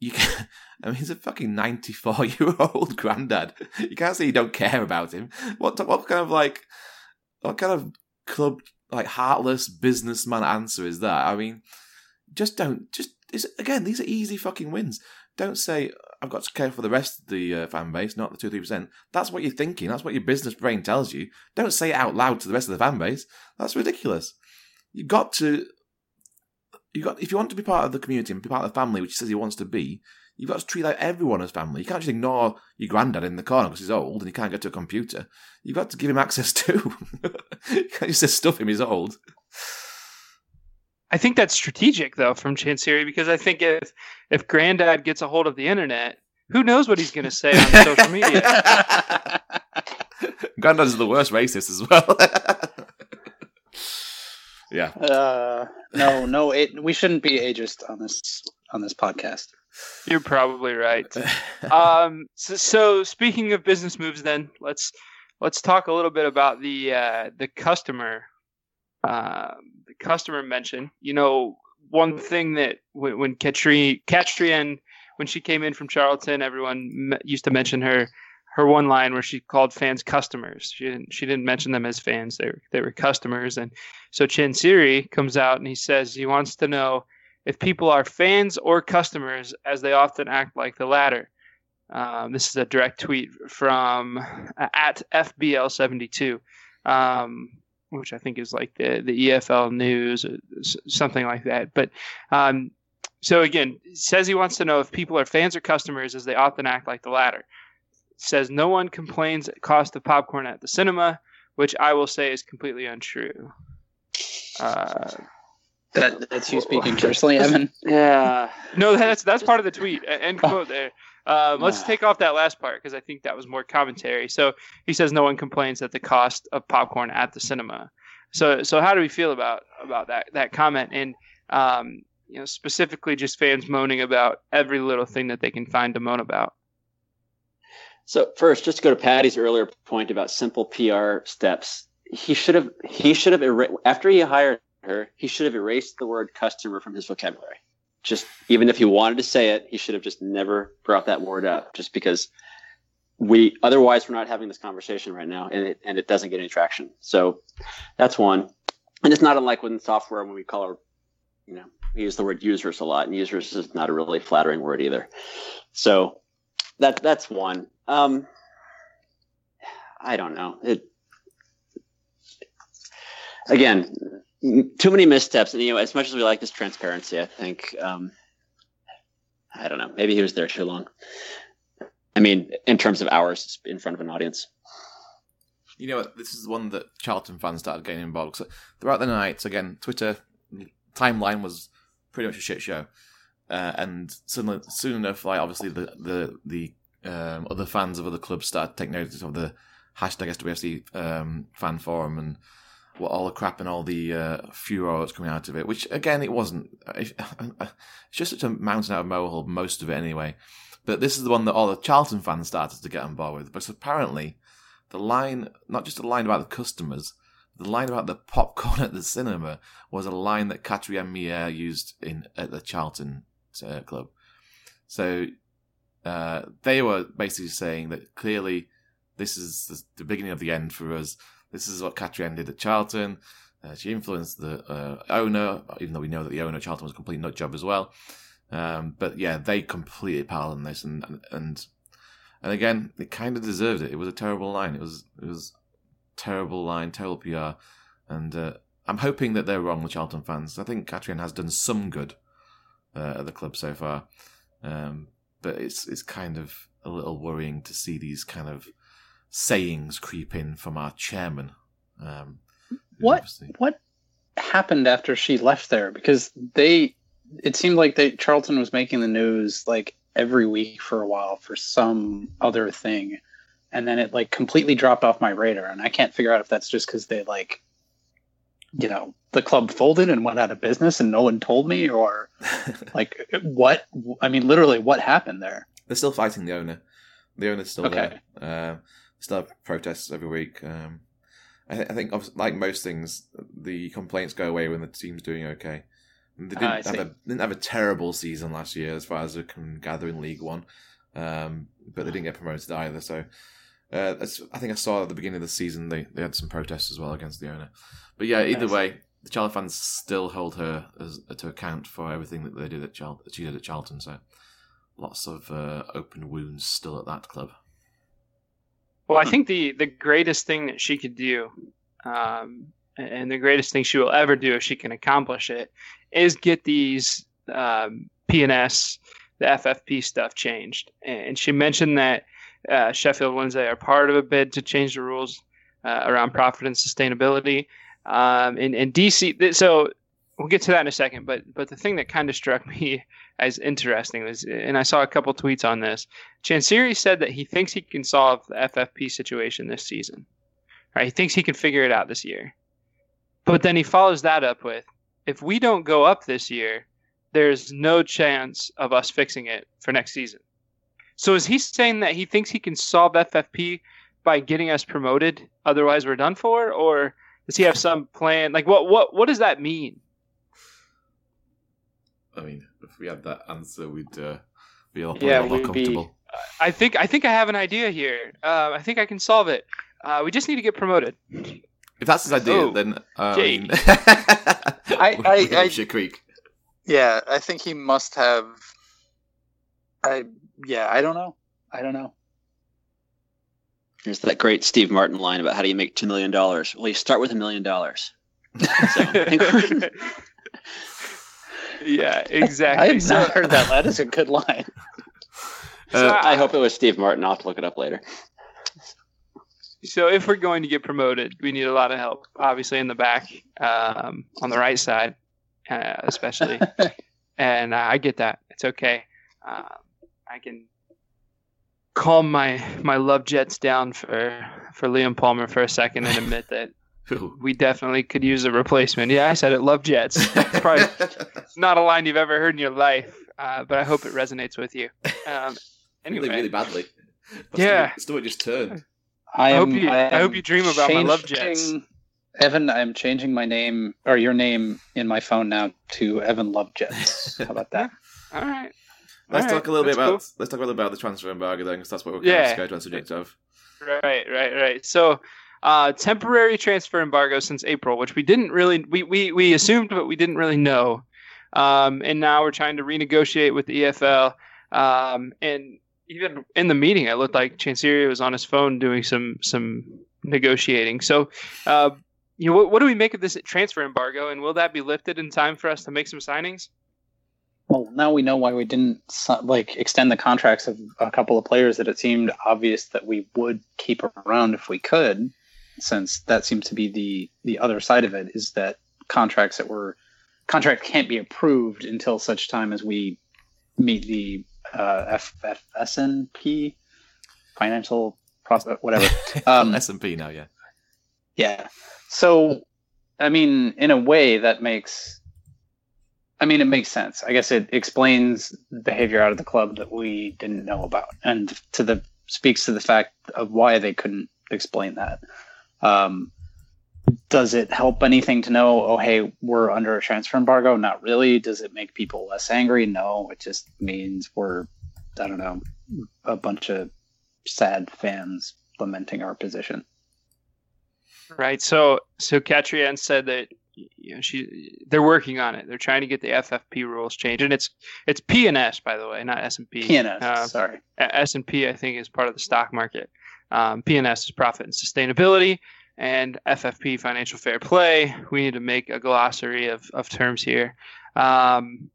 you can, I mean, he's a fucking ninety-four year old granddad. You can't say you don't care about him. What what kind of like, what kind of club like heartless businessman answer is that? I mean, just don't just again. These are easy fucking wins. Don't say I've got to care for the rest of the uh, fan base, not the two three percent. That's what you're thinking. That's what your business brain tells you. Don't say it out loud to the rest of the fan base. That's ridiculous. You've got to. You got if you want to be part of the community and be part of the family, which he says he wants to be. You've got to treat like everyone as family. You can't just ignore your granddad in the corner because he's old and he can't get to a computer. You've got to give him access too. you can't just stuff him. He's old. I think that's strategic though from Chansiri because I think if if Granddad gets a hold of the internet, who knows what he's going to say on social media? Granddad is the worst racist as well. yeah. Uh, no, no, it, we shouldn't be ageist on this on this podcast. You're probably right. Um, so, so speaking of business moves, then let's let's talk a little bit about the uh, the customer uh, the customer mention. You know, one thing that when, when Katri Katrien when she came in from Charlton, everyone used to mention her her one line where she called fans customers. She didn't she didn't mention them as fans. They were they were customers. And so Chansiri comes out and he says he wants to know if people are fans or customers, as they often act like the latter. Um, this is a direct tweet from uh, at FBL72. Um, which I think is like the the EFL news or something like that. But um, so again, says he wants to know if people are fans or customers, as they often act like the latter. Says no one complains at cost of popcorn at the cinema, which I will say is completely untrue. Uh, that that's you speaking personally, Evan. Yeah. No, that's that's part of the tweet. End quote there. Um, let's take off that last part because I think that was more commentary. So he says no one complains at the cost of popcorn at the cinema. So so how do we feel about about that that comment and um, you know specifically just fans moaning about every little thing that they can find to moan about? So first, just to go to Patty's earlier point about simple PR steps, he should have he should have er- after he hired her, he should have erased the word customer from his vocabulary just even if he wanted to say it, he should have just never brought that word up just because we otherwise we're not having this conversation right now and it and it doesn't get any traction. So that's one. And it's not unlike within software when we call our you know, we use the word users a lot and users is not a really flattering word either. So that that's one. Um I don't know. It again, too many missteps. And you know, as much as we like this transparency, I think um, I don't know. Maybe he was there too long. I mean, in terms of hours in front of an audience. You know what? This is one that Charlton fans started getting involved. So throughout the night, again, Twitter timeline was pretty much a shit show. uh, and soon, enough, like obviously the the the um, other fans of other clubs started taking notice of the hashtag SWFC um, fan forum and all the crap and all the uh, furor that's coming out of it. Which again, it wasn't. It's just such a mountain out of molehill, most of it anyway. But this is the one that all the Charlton fans started to get on board with. But apparently, the line, not just the line about the customers, the line about the popcorn at the cinema was a line that Katrien Meire used in at the Charlton uh, club. So uh, they were basically saying that clearly this is the beginning of the end for us. This is what Katrien did at Charlton. Uh, she influenced the uh, owner, even though we know that the owner of Charlton was a complete nut job as well. Um, but yeah, they completely on this, and and and again, it kind of deserved it. It was a terrible line. It was it was terrible line, terrible PR, and uh, I'm hoping that they're wrong, the Charlton fans. I think Katrien has done some good uh, at the club so far, um, but it's it's kind of a little worrying to see these kind of sayings creep in from our chairman. Um, what obviously... what happened after she left there? Because they it seemed like they Charlton was making the news like every week for a while for some other thing, and then it like completely dropped off my radar, and I can't figure out if that's just because they like, you know, the club folded and went out of business and no one told me, or like what? I mean, literally, what happened there? They're still fighting the owner. The owner's still okay. there. Uh, still have protests every week. Um, I, th- I, think, like most things, the complaints go away when the team's doing okay. They didn't, uh, have a, didn't have a terrible season last year as far as I can gather in League One, um, but they didn't get promoted either. So uh, I think I saw at the beginning of the season they, they had some protests as well against the owner. But yeah, either way, the Charlton fans still hold her as, to account for everything that they did at Charl- she did at Charlton. So lots of uh, open wounds still at that club. Well, I think the the greatest thing that she could do um, and the greatest thing she will ever do if she can accomplish it is get these um, PNS, the FFP stuff changed. And she mentioned that uh, Sheffield Wednesday are part of a bid to change the rules uh, around profit and sustainability. Um, and, and DC, so we'll get to that in a second. But but the thing that kind of struck me as interesting was, and I saw a couple tweets on this. Chansiri said that he thinks he can solve the FFP situation this season. Right, he thinks he can figure it out this year. But then he follows that up with if we don't go up this year, there's no chance of us fixing it for next season. So is he saying that he thinks he can solve FFP by getting us promoted, otherwise we're done for, or does he have some plan? Like what what what does that mean? I mean, if we had that answer, we'd uh, be a lot, yeah, more comfortable. Be, I think I think I have an idea here. Uh, I think I can solve it. Uh, we just need to get promoted. If that's his idea, oh, then uh, I, I, I, Creek. Yeah, I think he must have. I yeah, I don't know. I don't know. There's that great Steve Martin line about how do you make two million dollars? Well, you start with a million dollars. yeah, exactly. I've so, not heard that. That is a good line. Uh, I hope it was Steve Martin. I'll have to look it up later. So if we're going to get promoted, we need a lot of help. Obviously, in the back, um, on the right side, uh, especially. and uh, I get that. It's okay. Um, I can calm my my love jets down for for Liam Palmer for a second and admit that we definitely could use a replacement. Yeah, I said it. Love jets. It's probably not a line you've ever heard in your life, uh, but I hope it resonates with you. Um, anyway, really, really badly. yeah, the stomach just turned. I, am, I hope you. I, I hope you dream about changing, my love jets. Evan, I'm changing my name or your name in my phone now to Evan Love Jets. How about that? All right. Let's All talk a little that's bit about cool. let's talk a little bit about the transfer embargo then, because that's what we're yeah. going to subject of. Right, right, right. So, uh, temporary transfer embargo since April, which we didn't really we we, we assumed, but we didn't really know. Um, and now we're trying to renegotiate with the EFL. Um, and even in the meeting, it looked like Chansiri was on his phone doing some some negotiating. So, uh, you know, what, what, do we make of this transfer embargo, and will that be lifted in time for us to make some signings? Well, now we know why we didn't like extend the contracts of a couple of players that it seemed obvious that we would keep around if we could, since that seems to be the the other side of it is that contracts that were contract can't be approved until such time as we meet the uh, FFSNP financial profit, whatever. Um, S and P now, yeah. Yeah. So, I mean, in a way, that makes. I mean, it makes sense. I guess it explains behavior out of the club that we didn't know about, and to the speaks to the fact of why they couldn't explain that. Um, does it help anything to know? Oh, hey, we're under a transfer embargo. Not really. Does it make people less angry? No. It just means we're, I don't know, a bunch of sad fans lamenting our position. Right. So so Katrien said that you know she they're working on it. They're trying to get the FFP rules changed, and it's it's P and S by the way, not S and P. PNS. Uh, sorry. S and P I think is part of the stock market. Um, PNS is profit and sustainability, and FFP financial fair play. We need to make a glossary of of terms here. Um,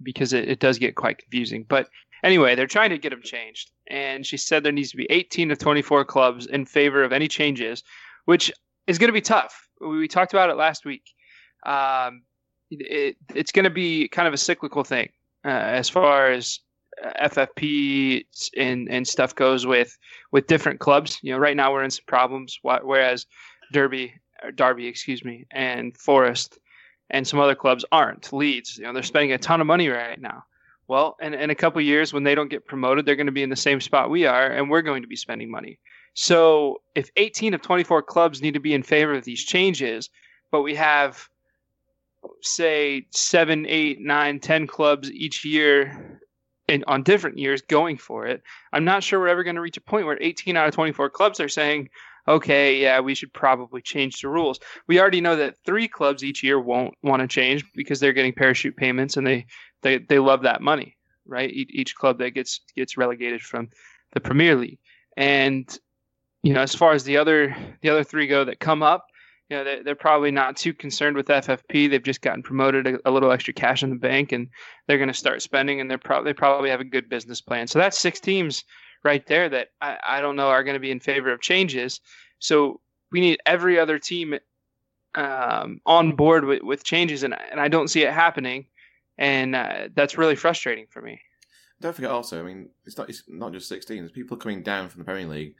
because it, it does get quite confusing. But Anyway, they're trying to get them changed. And she said there needs to be 18 to 24 clubs in favor of any changes, which is going to be tough. We talked about it last week. Um, it, it's going to be kind of a cyclical thing uh, as far as FFP and, and stuff goes with with different clubs. You know, right now we're in some problems, whereas Derby, Derby, excuse me, and Forest and some other clubs aren't. Leeds, you know, they're spending a ton of money right now. Well, in, in a couple years, when they don't get promoted, they're going to be in the same spot we are, and we're going to be spending money. So if 18 of 24 clubs need to be in favor of these changes, but we have, say, seven, eight, nine, ten clubs each year in, on different years going for it, I'm not sure we're ever going to reach a point where 18 out of 24 clubs are saying, okay, yeah, we should probably change the rules. We already know that three clubs each year won't want to change because they're getting parachute payments and they they they love that money, right? Each club that gets gets relegated from the Premier League, and you know, as far as the other the other three go that come up, you know, they're, probably not too concerned with FFP. They've just gotten promoted, a, a little extra cash in the bank, and they're going to start spending, and they're probably they probably have a good business plan. So that's six teams right there that I, I don't know are going to be in favor of changes. So we need every other team um, on board with, with changes, and and I don't see it happening and uh, that's really frustrating for me. Don't forget, also, I mean, it's not it's not just sixteen. There's people coming down from the Premier League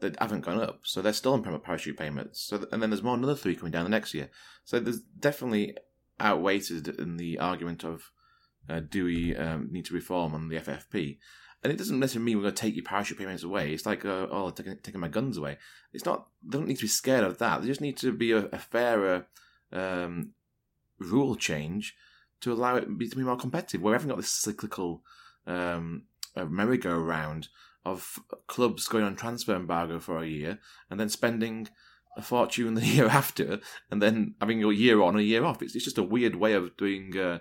that haven't gone up, so they're still on parachute payments. So, and then there's more another three coming down the next year. So there's definitely outweighted in the argument of uh, do we um, need to reform on the FFP. And it doesn't necessarily mean we're going to take your parachute payments away. It's like, uh, oh, taking, taking my guns away. It's not. They don't need to be scared of that. They just need to be a, a fairer um, rule change to allow it to be more competitive. We haven't got this cyclical um, merry-go-round of clubs going on transfer embargo for a year and then spending a fortune the year after, and then having a year on, a year off. It's, it's just a weird way of doing uh,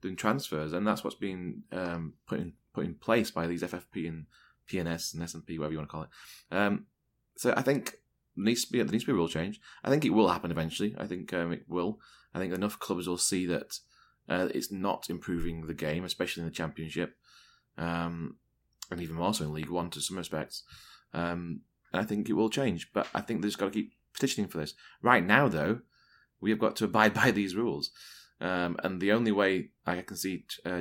doing transfers, and that's what's been um, put in put in place by these FFP and PNS and S and P, whatever you want to call it. Um, so I think there needs to be there needs to be a rule change. I think it will happen eventually. I think um, it will. I think enough clubs will see that uh, it's not improving the game, especially in the Championship, um, and even more so in League One to some respects. Um, I think it will change, but I think they've just got to keep petitioning for this. Right now, though, we have got to abide by these rules. Um, and the only way I can see uh,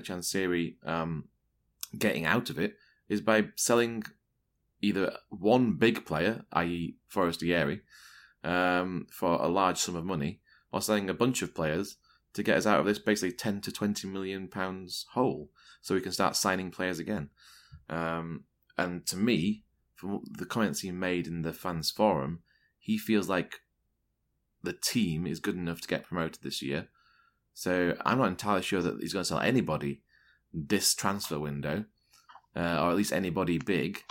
um, getting out of it is by selling either one big player, i.e., Forestieri, um, for a large sum of money, or selling a bunch of players to get us out of this basically 10 to 20 million pounds hole so we can start signing players again. Um, and to me, from the comments he made in the fans forum, he feels like the team is good enough to get promoted this year. So I'm not entirely sure that he's going to sell anybody this transfer window, uh, or at least anybody big.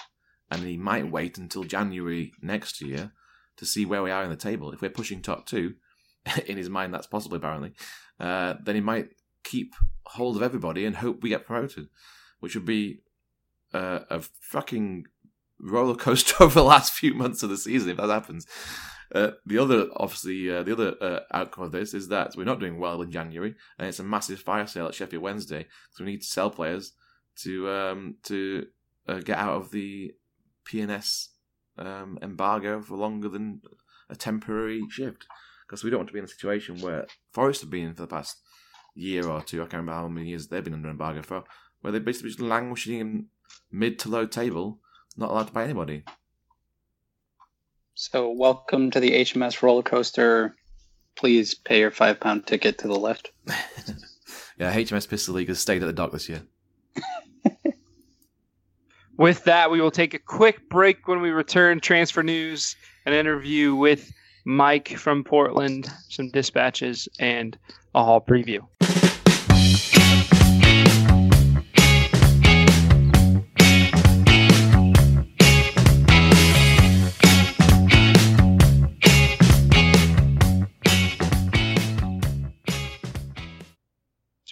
And he might wait until January next year to see where we are in the table. If we're pushing top two, in his mind that's possible apparently, uh, then he might keep hold of everybody and hope we get promoted, which would be uh, a fucking roller coaster over the last few months of the season if that happens. Uh, the other, obviously, uh, the other uh, outcome of this is that we're not doing well in January, and it's a massive fire sale at Sheffield Wednesday, so we need to sell players to um, to uh, get out of the PNS um, embargo for longer than a temporary shift because we don't want to be in a situation where Forest have been for the past year or two. I can't remember how many years they've been under embargo for. where they're basically just languishing in mid to low table, not allowed to buy anybody. So, welcome to the HMS roller coaster. Please pay your five pound ticket to the left. yeah, HMS Pistol League has stayed at the dock this year. With that, we will take a quick break when we return. Transfer news, an interview with Mike from Portland, some dispatches, and a Hull preview.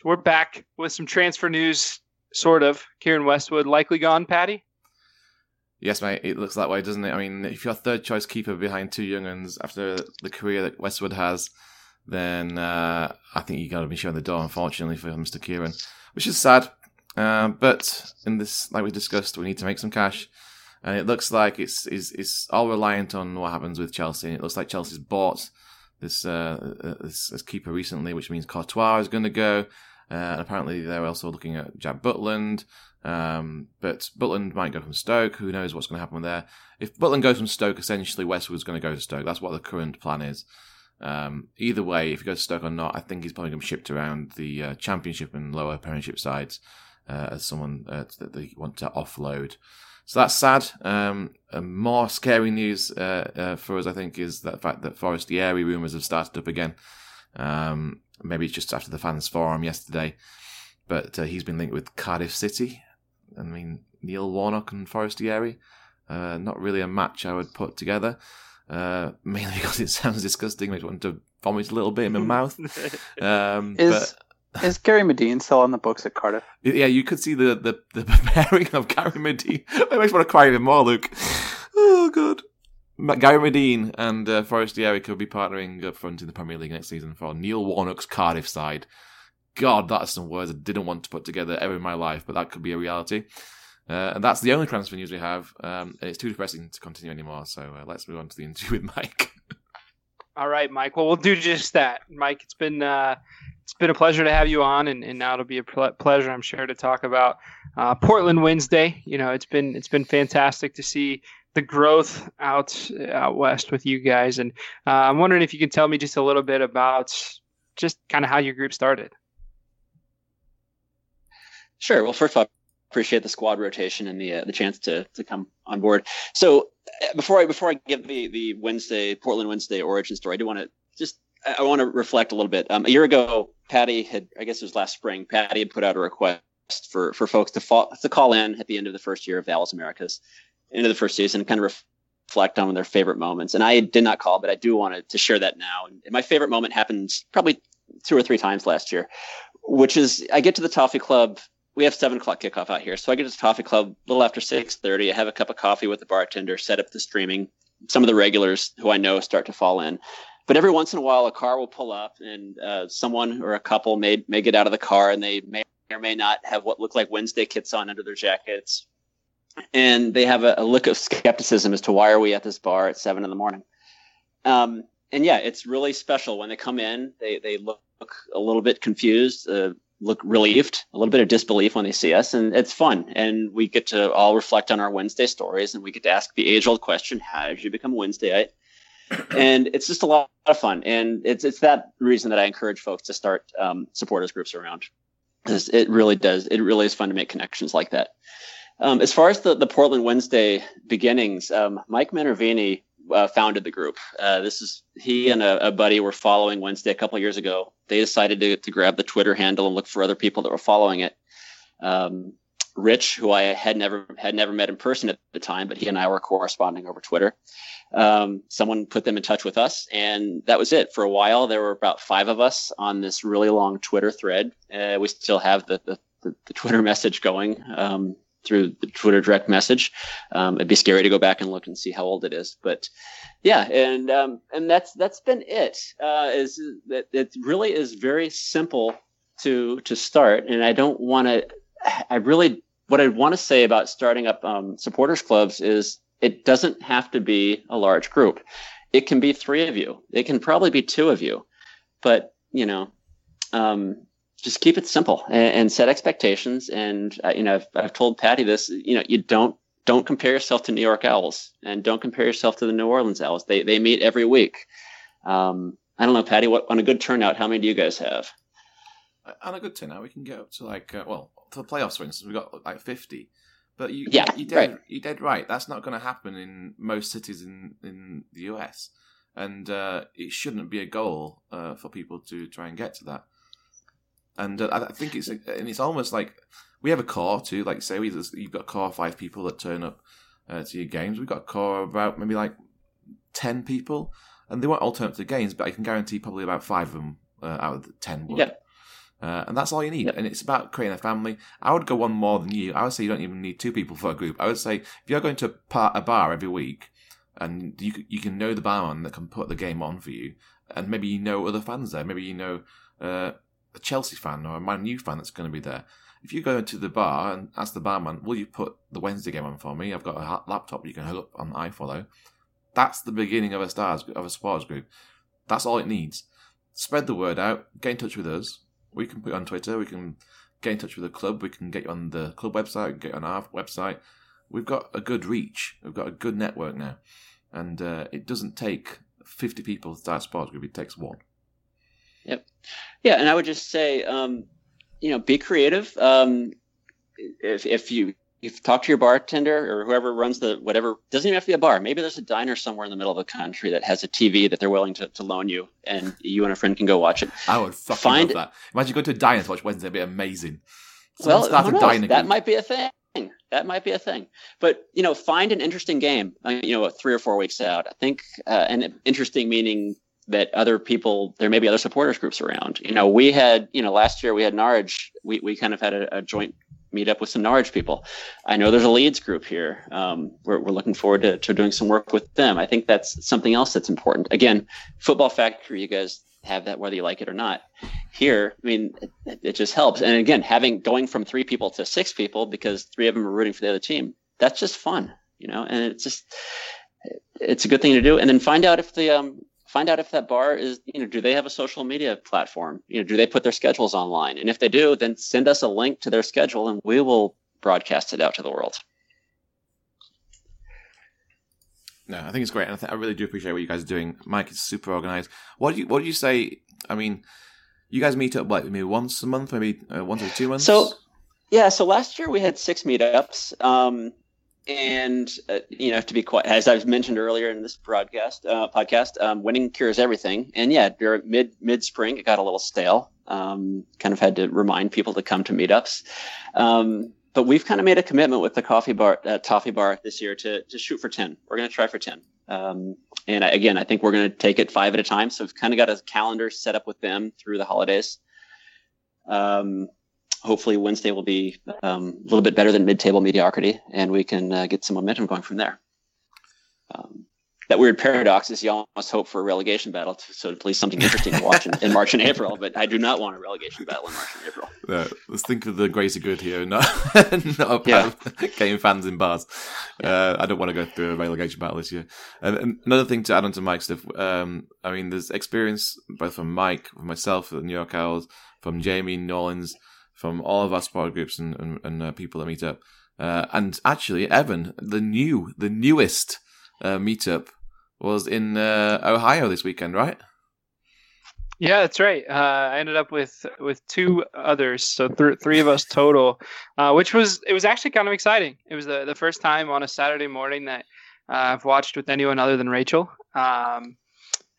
We're back with some transfer news, sort of. Keiren Westwood likely gone, Patty? Yes, mate, it looks that way, doesn't it? I mean, if you're third choice keeper behind two young uns after the career that Westwood has, then uh, I think you got to be showing the door, unfortunately, for Mr. Keiren, which is sad. Uh, but in this, like we discussed, we need to make some cash. And it looks like it's, it's, it's all reliant on what happens with Chelsea. And it looks like Chelsea's bought this, uh, uh this, this keeper recently, which means Courtois is going to go. Uh, and apparently they're also looking at Jack Butland. Um, but Butland might go from Stoke. Who knows what's going to happen there? If Butland goes from Stoke, essentially Westwood's going to go to Stoke. That's what the current plan is. Um, either way, if he goes to Stoke or not, I think he's probably going to be shipped around the uh, Championship and lower Premiership sides uh, as someone uh, that they want to offload. So that's sad. Um, more scary news uh, uh, for us, I think, is the fact that Forestieri rumours have started up again. Um, maybe it's just after the fans' forum yesterday, but uh, he's been linked with Cardiff City. I mean, Neil Warnock and Forestieri, uh, not really a match I would put together. Uh, mainly because it sounds disgusting, makes me want to vomit a little bit in my mouth. Um, is but, is Gary Madine still on the books at Cardiff? Yeah, you could see the the, the preparing of Gary Madine. It makes me want to cry even more, Luke. Oh god. Gary Madine and uh, Forestieri could be partnering up front in the Premier League next season for Neil Warnock's Cardiff side. God, that's some words I didn't want to put together ever in my life, but that could be a reality. Uh, and that's the only transfer news we have. Um, it's too depressing to continue anymore, so uh, let's move on to the interview with Mike. All right, Mike. Well, we'll do just that, Mike. It's been uh, it's been a pleasure to have you on, and, and now it'll be a pleasure, I'm sure, to talk about uh, Portland Wednesday. You know, it's been it's been fantastic to see the growth out out west with you guys, and uh, I'm wondering if you can tell me just a little bit about just kind of how your group started. Sure. Well, first of all, appreciate the squad rotation and the uh, the chance to to come on board. So uh, before I before I give the the Wednesday Portland Wednesday origin story, I do want to just I want to reflect a little bit. Um, a year ago, Patty had I guess it was last spring. Patty had put out a request for for folks to fall, to call in at the end of the first year of Dallas Americas, into the first season, and kind of reflect on their favorite moments. And I did not call, but I do want to share that now. And my favorite moment happened probably two or three times last year, which is I get to the Toffee Club we have seven o'clock kickoff out here. So I get to the Toffee club a little after six thirty. I have a cup of coffee with the bartender, set up the streaming. Some of the regulars who I know start to fall in, but every once in a while a car will pull up and uh, someone or a couple may may get out of the car and they may or may not have what look like Wednesday kits on under their jackets, and they have a, a look of skepticism as to why are we at this bar at seven in the morning. Um, and yeah, it's really special when they come in. They they look a little bit confused. Uh, look relieved, a little bit of disbelief when they see us, and it's fun. And we get to all reflect on our Wednesday stories, and we get to ask the age-old question: How did you become a Wednesdayite? and it's just a lot of fun, and it's it's that reason that I encourage folks to start um, supporters groups around. It really does. It really is fun to make connections like that. Um, as far as the, the Portland Wednesday beginnings, um, Mike Minervini uh, founded the group. Uh, this is he and a, a, buddy were following Wednesday a couple years ago. They decided to, to grab the Twitter handle and look for other people that were following it. Um, Rich, who I had never had never met in person at the time, but he and I were corresponding over Twitter. Um, someone put them in touch with us, and that was it. For a while, there were about five of us on this really long Twitter thread. Uh, we still have the, the, the, the Twitter message going. Um, through the Twitter direct message. Um, it'd be scary to go back and look and see how old it is, but yeah, and um, and that's that's been it. Uh, is that it really is very simple to to start, and I don't want to. I really what I want to say about starting up um, supporters clubs is it doesn't have to be a large group. It can be three of you. It can probably be two of you, but you know, um, just keep it simple and, and set expectations. And uh, you know, I've, I've told Patty this. You know, you don't don't compare yourself to New York Owls and don't compare yourself to the New Orleans Owls. They they meet every week. Um, I don't know, Patty. What on a good turnout? How many do you guys have? On a good turnout, we can get up to like uh, well, for the playoffs, for instance, we got like fifty. But you, yeah, you dead, right. you dead right. That's not going to happen in most cities in in the US, and uh, it shouldn't be a goal uh, for people to try and get to that. And uh, I think it's and it's almost like we have a core too. Like say we you've got core five people that turn up uh, to your games. We've got a core about maybe like ten people, and they won't all turn up to the games, but I can guarantee probably about five of them uh, out of the ten would. Yeah. Uh, and that's all you need. Yep. And it's about creating a family. I would go one more than you. I would say you don't even need two people for a group. I would say if you're going to a bar every week, and you you can know the barman that can put the game on for you, and maybe you know other fans there. Maybe you know uh, a Chelsea fan or a Man U fan that's going to be there. If you go into the bar and ask the barman, "Will you put the Wednesday game on for me?" I've got a laptop you can hook up on iFollow. That's the beginning of a stars of a sports group. That's all it needs. Spread the word out. Get in touch with us we can put you on Twitter. We can get in touch with the club. We can get you on the club website. Get on our website. We've got a good reach. We've got a good network now, and uh, it doesn't take fifty people to start a sports group. It takes one. Yep. Yeah, and I would just say, um, you know, be creative. Um, if if you you talk to your bartender or whoever runs the whatever doesn't even have to be a bar. Maybe there's a diner somewhere in the middle of the country that has a tv that they're willing to, to loan you and you and a friend can go watch it. I would fucking Find, love that. Imagine going to a diner to watch wednesday it'd be amazing. Someone well that group. might be a thing. That might be a thing. But you know find an interesting game uh, you know three or four weeks out. I think uh, and interesting meaning that other people there may be other supporters groups around you know we had you know last year we had norwich we, we kind of had a, a joint meet up with some Norwich people. I know there's a Leeds group here. Um, we're, we're looking forward to, to doing some work with them. I think that's something else that's important. Again, Football Factory, you guys have that whether you like it or not. Here, I mean, it, it just helps. And again, having going from three people to six people because three of them are rooting for the other team, that's just fun, you know. And it's just it's a good thing to do. And then find out if the um, find out if that bar is you know do they have a social media platform? You know do they put their schedules online? And if they do then send us a link to their schedule and we will broadcast it out to the world. No i think it's great. And i, th- I really do appreciate what you guys are doing. Mike is super organized. What do you what do you say i mean you guys meet up like maybe once a month maybe uh, once or two months? So yeah so last year we had six meetups. Um, and uh, you know to be quite as I've mentioned earlier in this broadcast uh, podcast, um, winning cures everything. And yeah, during mid mid spring, it got a little stale. Um, kind of had to remind people to come to meetups. Um, but we've kind of made a commitment with the coffee bar, uh, toffee bar this year to to shoot for ten. We're going to try for ten. Um, and I, again, I think we're going to take it five at a time. So we've kind of got a calendar set up with them through the holidays. Um, hopefully Wednesday will be um, a little bit better than mid-table mediocrity, and we can uh, get some momentum going from there. Um, that weird paradox is you almost hope for a relegation battle, to, so at least something interesting to watch in, in, March and April. But I do not want a relegation battle in March and April. Yeah, let's think of the greater good here, not not yeah. game fans in bars. Yeah. Uh, I don't want to go through a relegation battle this year. And, and another thing to add on to Mike's stuff, um, I mean, there's experience both from Mike, from myself the New York Owls, from Jamie Nolans from all of our support groups and, and, and uh, people that meet up. Uh, and actually, Evan, the new, the newest uh, meetup was in uh, Ohio this weekend, right? Yeah, that's right. Uh, I ended up with with two others, so th- three of us total, uh, which was it was actually kind of exciting. It was the the first time on a Saturday morning that I've watched with anyone other than Rachel. Um,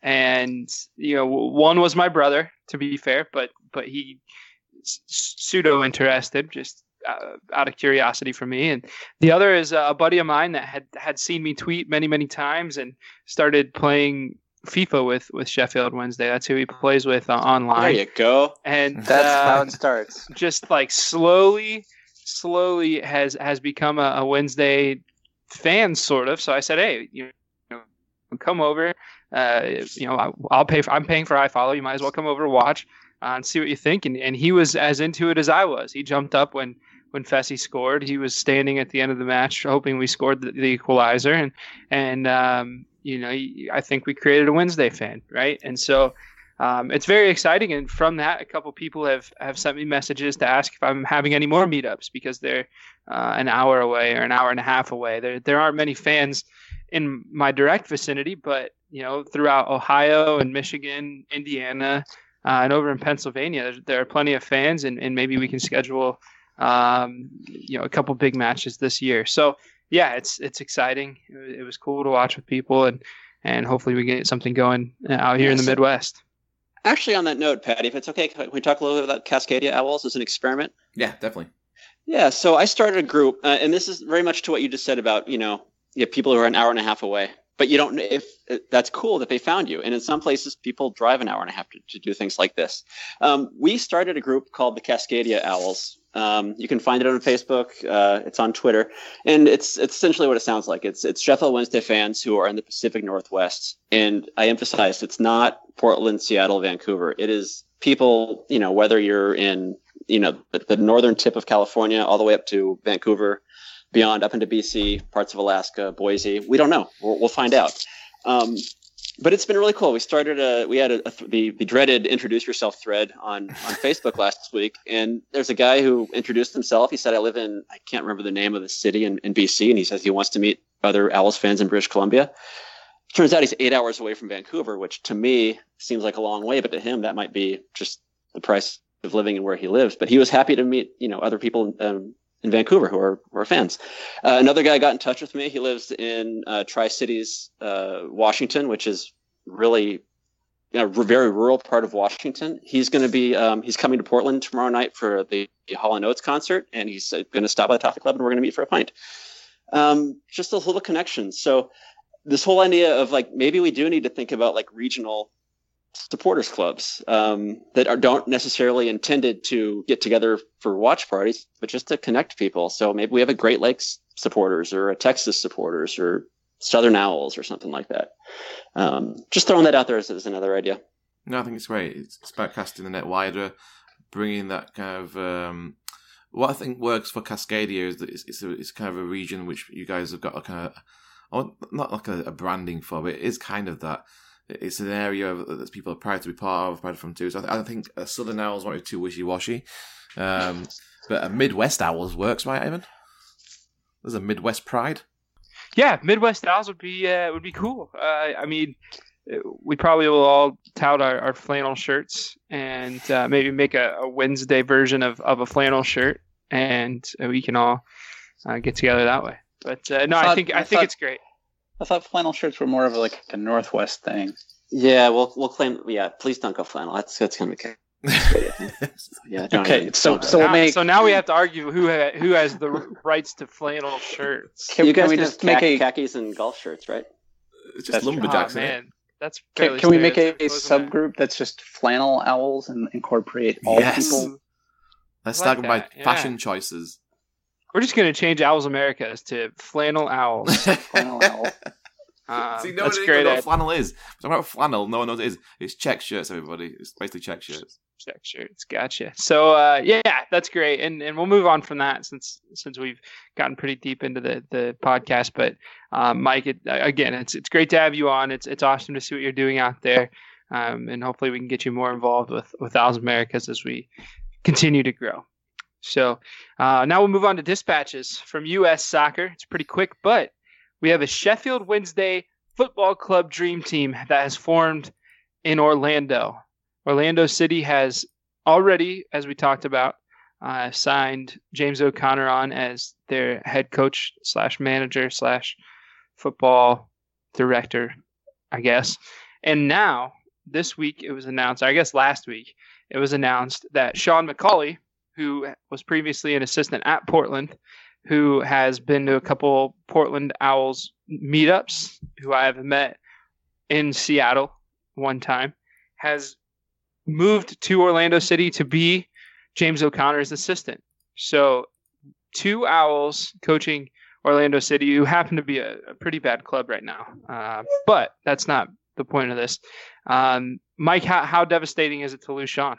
and you know, one was my brother, to be fair, but but he pseudo interested, just uh, out of curiosity for me. And the other is a buddy of mine that had had seen me tweet many many times and started playing FIFA with with Sheffield Wednesday. That's who he plays with uh, online. There you go. And that's uh, how it starts. Just like slowly, slowly has has become a, a Wednesday fan sort of. So I said, hey, you know, come over. Uh, you know, I, will pay. For, I'm paying for iFollow. You might as well come over watch uh, and see what you think. And, and he was as into it as I was. He jumped up when when Fessy scored. He was standing at the end of the match, hoping we scored the, the equalizer. And and um, you know, I think we created a Wednesday fan, right? And so um, it's very exciting. And from that, a couple people have, have sent me messages to ask if I'm having any more meetups because they're uh, an hour away or an hour and a half away. There, there aren't many fans in my direct vicinity, but you know, throughout Ohio and Michigan, Indiana, uh, and over in Pennsylvania, there, there, are plenty of fans, and, and maybe we can schedule, um, you know, a couple big matches this year. So yeah, it's it's exciting. It, it was cool to watch with people, and and hopefully we get something going out here in the Midwest. Actually, on that note, Patty, if it's okay, can we talk a little bit about Cascadia Owls as an experiment? Yeah, definitely. Yeah, so I started a group, uh, and this is very much to what you just said about you know yeah, people who are an hour and a half away. But you don't know if that's cool that they found you. And in some places, people drive an hour and a half to, to do things like this. Um, we started a group called the Cascadia Owls. Um, you can find it on Facebook. Uh, it's on Twitter, and it's it's essentially what it sounds like. It's it's Sheffield Wednesday fans who are in the Pacific Northwest, and I emphasize it's not Portland, Seattle, Vancouver. It is people, you know, whether you're in you know the, the northern tip of California all the way up to Vancouver, beyond up into BC, parts of Alaska, Boise. We don't know. We'll, we'll find out. Um, but it's been really cool. We started a we had a, a the the dreaded introduce yourself thread on on Facebook last week, and there's a guy who introduced himself. He said, "I live in I can't remember the name of the city in, in BC," and he says he wants to meet other Owls fans in British Columbia. Turns out he's eight hours away from Vancouver, which to me seems like a long way, but to him that might be just the price of living and where he lives. But he was happy to meet you know other people um, in Vancouver who are, who are fans. Uh, another guy got in touch with me. He lives in uh, Tri Cities, uh, Washington, which is really you know, very rural part of Washington. He's going to be um, he's coming to Portland tomorrow night for the Hall and Oates concert, and he's uh, going to stop by the Toffee Club, and we're going to meet for a pint. Um, just those little connections. So this whole idea of like maybe we do need to think about like regional supporters clubs um, that are, don't necessarily intended to get together for watch parties, but just to connect people. So maybe we have a Great Lakes supporters or a Texas supporters or Southern Owls or something like that. Um, just throwing that out there as, as, another idea. No, I think it's great. It's, about casting the net wider, bringing that kind of. Um, what I think works for Cascadia is that it's, it's, a, it's kind of a region which you guys have got a kind of, not like a, a branding for, but it is kind of that it's an area that people are proud to be part of, proud from too. So I, th- I think a Southern Owls might be too wishy washy, um, but a Midwest Owls works, right, Ivan? There's a Midwest pride. Yeah, Midwest Owls would be uh, would be cool. Uh, I mean, we probably will all tout our, our flannel shirts and uh, maybe make a, a, Wednesday version of, of a flannel shirt, and we can all uh, get together that way. But uh, no, I, thought, I think I, I think thought, it's great. I thought flannel shirts were more of like a Northwest thing. Yeah, we'll we'll claim. Yeah, please don't go flannel. That's that's gonna be. yeah. Okay. So so now, make, so now we have to argue who ha- who has the rights to flannel shirts. Can, you guys can we just make a khakis and golf shirts, right? It's just that's lumberjacks, ah, oh, man. That's can, can we make a, a subgroup that's just flannel owls and incorporate all yes. people? Let's like talk about yeah. fashion choices. We're just going to change Owls Americas to Flannel Owls. flannel Owl. Uh, See, no that's one great. Knows what flannel is. Talking about flannel, no one knows what it is. It's check shirts, everybody. It's basically check shirts. Check shirts, gotcha. So uh, yeah, that's great, and and we'll move on from that since since we've gotten pretty deep into the the podcast. But um, Mike, it, again, it's it's great to have you on. It's it's awesome to see what you're doing out there, um, and hopefully we can get you more involved with with Owls Americas as we continue to grow. So uh, now we'll move on to dispatches from U.S. Soccer. It's pretty quick, but we have a Sheffield Wednesday Football Club Dream Team that has formed in Orlando. Orlando City has already, as we talked about, uh, signed James O'Connor on as their head coach slash manager slash football director, I guess. And now, this week, it was announced, I guess last week, it was announced that Sean McAuley, who was previously an assistant at Portland, who has been to a couple Portland Owls meetups, who I have met in Seattle one time, has moved to Orlando City to be James O'Connor's assistant. So, two Owls coaching Orlando City, who happen to be a, a pretty bad club right now. Uh, but that's not the point of this. Um, Mike, how, how devastating is it to lose Sean?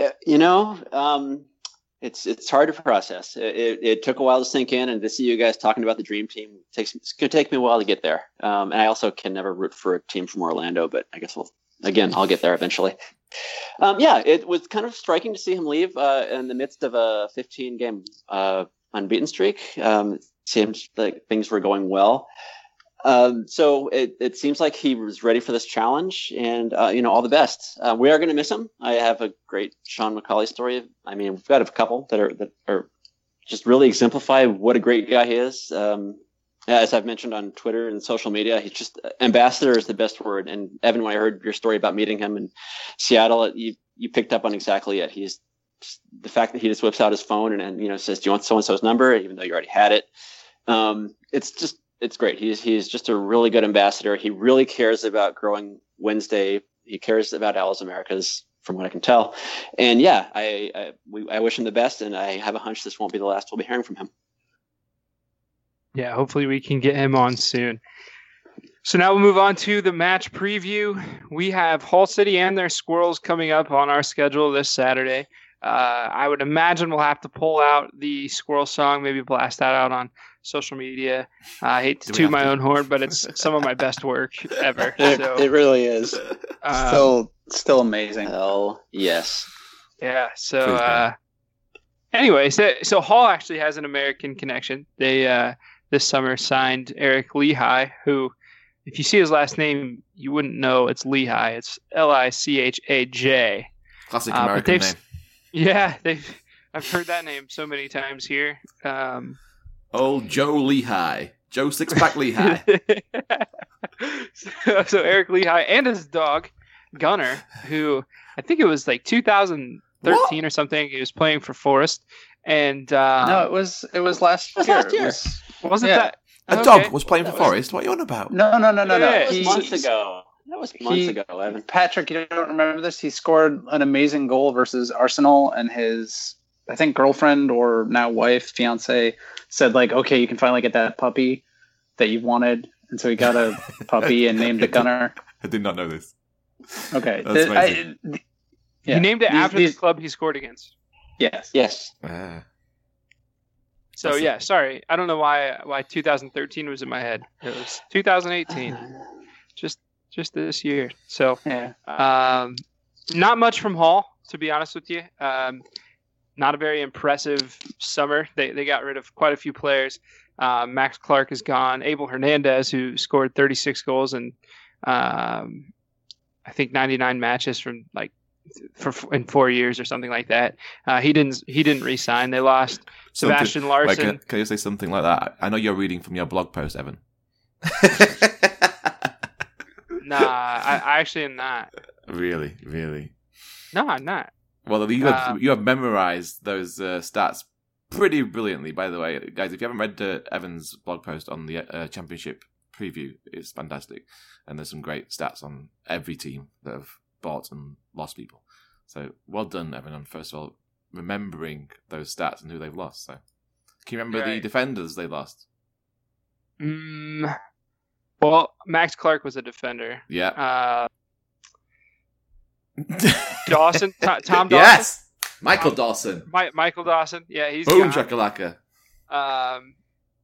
Uh, you know, um, it's it's hard to process. It, it, it, took a while to sink in, and to see you guys talking about the dream team takes it's going to take me a while to get there. Um, and I also can never root for a team from Orlando, but I guess we'll again, I'll get there eventually. Um, yeah, it was kind of striking to see him leave uh, in the midst of a 15 game uh, unbeaten streak. Um, it seemed like things were going well. Um, so it, it seems like he was ready for this challenge, and uh, you know, all the best. Uh, we are going to miss him. I have a great Sean McAuley story. I mean, we've got a couple that are that are just really exemplify what a great guy he is. Um, as I've mentioned on Twitter and social media, he's just ambassador is the best word. And Evan, when I heard your story about meeting him in Seattle, you you picked up on exactly it. He's the fact that he just whips out his phone and, and you know says, "Do you want so and so's number?" Even though you already had it. Um, it's just it's great. He's he's just a really good ambassador. He really cares about growing Wednesday. He cares about Owls Americas, from what I can tell. And yeah, I I, we, I wish him the best, and I have a hunch this won't be the last we'll be hearing from him. Yeah, hopefully we can get him on soon. So now we'll move on to the match preview. We have Hull City and their Squirrels coming up on our schedule this Saturday. Uh, I would imagine we'll have to pull out the Squirrel song, maybe blast that out on social media. Uh, I hate to toot my to? own horn, but it's some of my best work ever. It, so, it really is. Um, still, still amazing. Hell yes. Yeah. So, uh, anyway, so so Hull actually has an American connection. They uh, this summer signed Eric Lichaj, who, if you see his last name, you wouldn't know it's Lehigh. It's L I C H A J. Classic uh, American name. Yeah, they've. I've heard that name so many times here. Um, Old Joe Lehigh. Joe Sixpack Lehigh. so, so, Eric Lichaj and his dog, Gunner, who I think it was like 2013 what? or something. He was playing for Forest. And uh, no, it was it was last year. Last year. Was, wasn't yeah. that a okay. dog was playing for Forest? What are you on about? No, no, no, no, no. Yeah, he, months ago. That was months he, ago, Evan. Patrick, you don't remember this? He scored an amazing goal versus Arsenal, and his I think girlfriend or now wife, fiance, said like, okay, you can finally get that puppy that you wanted, and so he got a puppy and named it Gunner. I did not know this. Okay, That's amazing. I, yeah. He named it these, after these... the club he scored against. Yes. Yes. Ah. So That's yeah, sorry, I don't know why why 2013 was in my head. It was 2018, just just this year. So yeah, um, not much from Hull to be honest with you. Um, not a very impressive summer. They, they got rid of quite a few players. Uh, Max Clark is gone. Abel Hernandez, who scored 36 goals and um, I think 99 matches from like for in four years or something like that. Uh, he didn't he didn't resign. They lost something, Sebastian Larsson. Like, can you say something like that? I know you're reading from your blog post, Evan. nah, I, I actually am not. Really, really. No, I'm not. Well, you have, um, you have memorized those uh, stats pretty brilliantly, by the way, guys. If you haven't read uh, Evan's blog post on the uh, championship preview, it's fantastic, and there's some great stats on every team that have bought and lost people. So well done, Evan, on first of all remembering those stats and who they've lost. So can you remember right. the defenders they lost? Mm, well, Max Clark was a defender. Yeah. Uh, Dawson, Tom Dawson. Yes, Michael um, Dawson. My, Michael Dawson. Yeah, he's boom chakalaka. Um,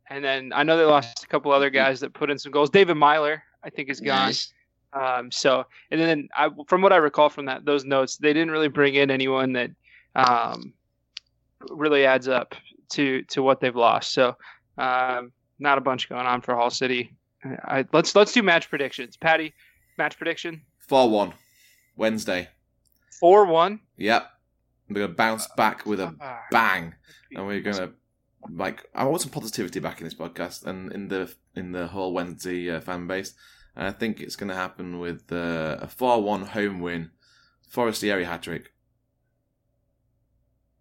and then I know they lost a couple other guys that put in some goals. David Meyler, I think, is gone. Nice. Um, so and then I, from what I recall from that those notes, they didn't really bring in anyone that um, really adds up to to what they've lost. So um, not a bunch going on for Hull City. I, let's let's do match predictions. Patty, match prediction. Four one. Wednesday. Four one. Yep. We're gonna bounce back with a bang, and we're gonna like I want some positivity back in this podcast and in the in the whole Wednesday uh, fan base. And I think it's gonna happen with uh, a four one home win, Forestieri hat trick.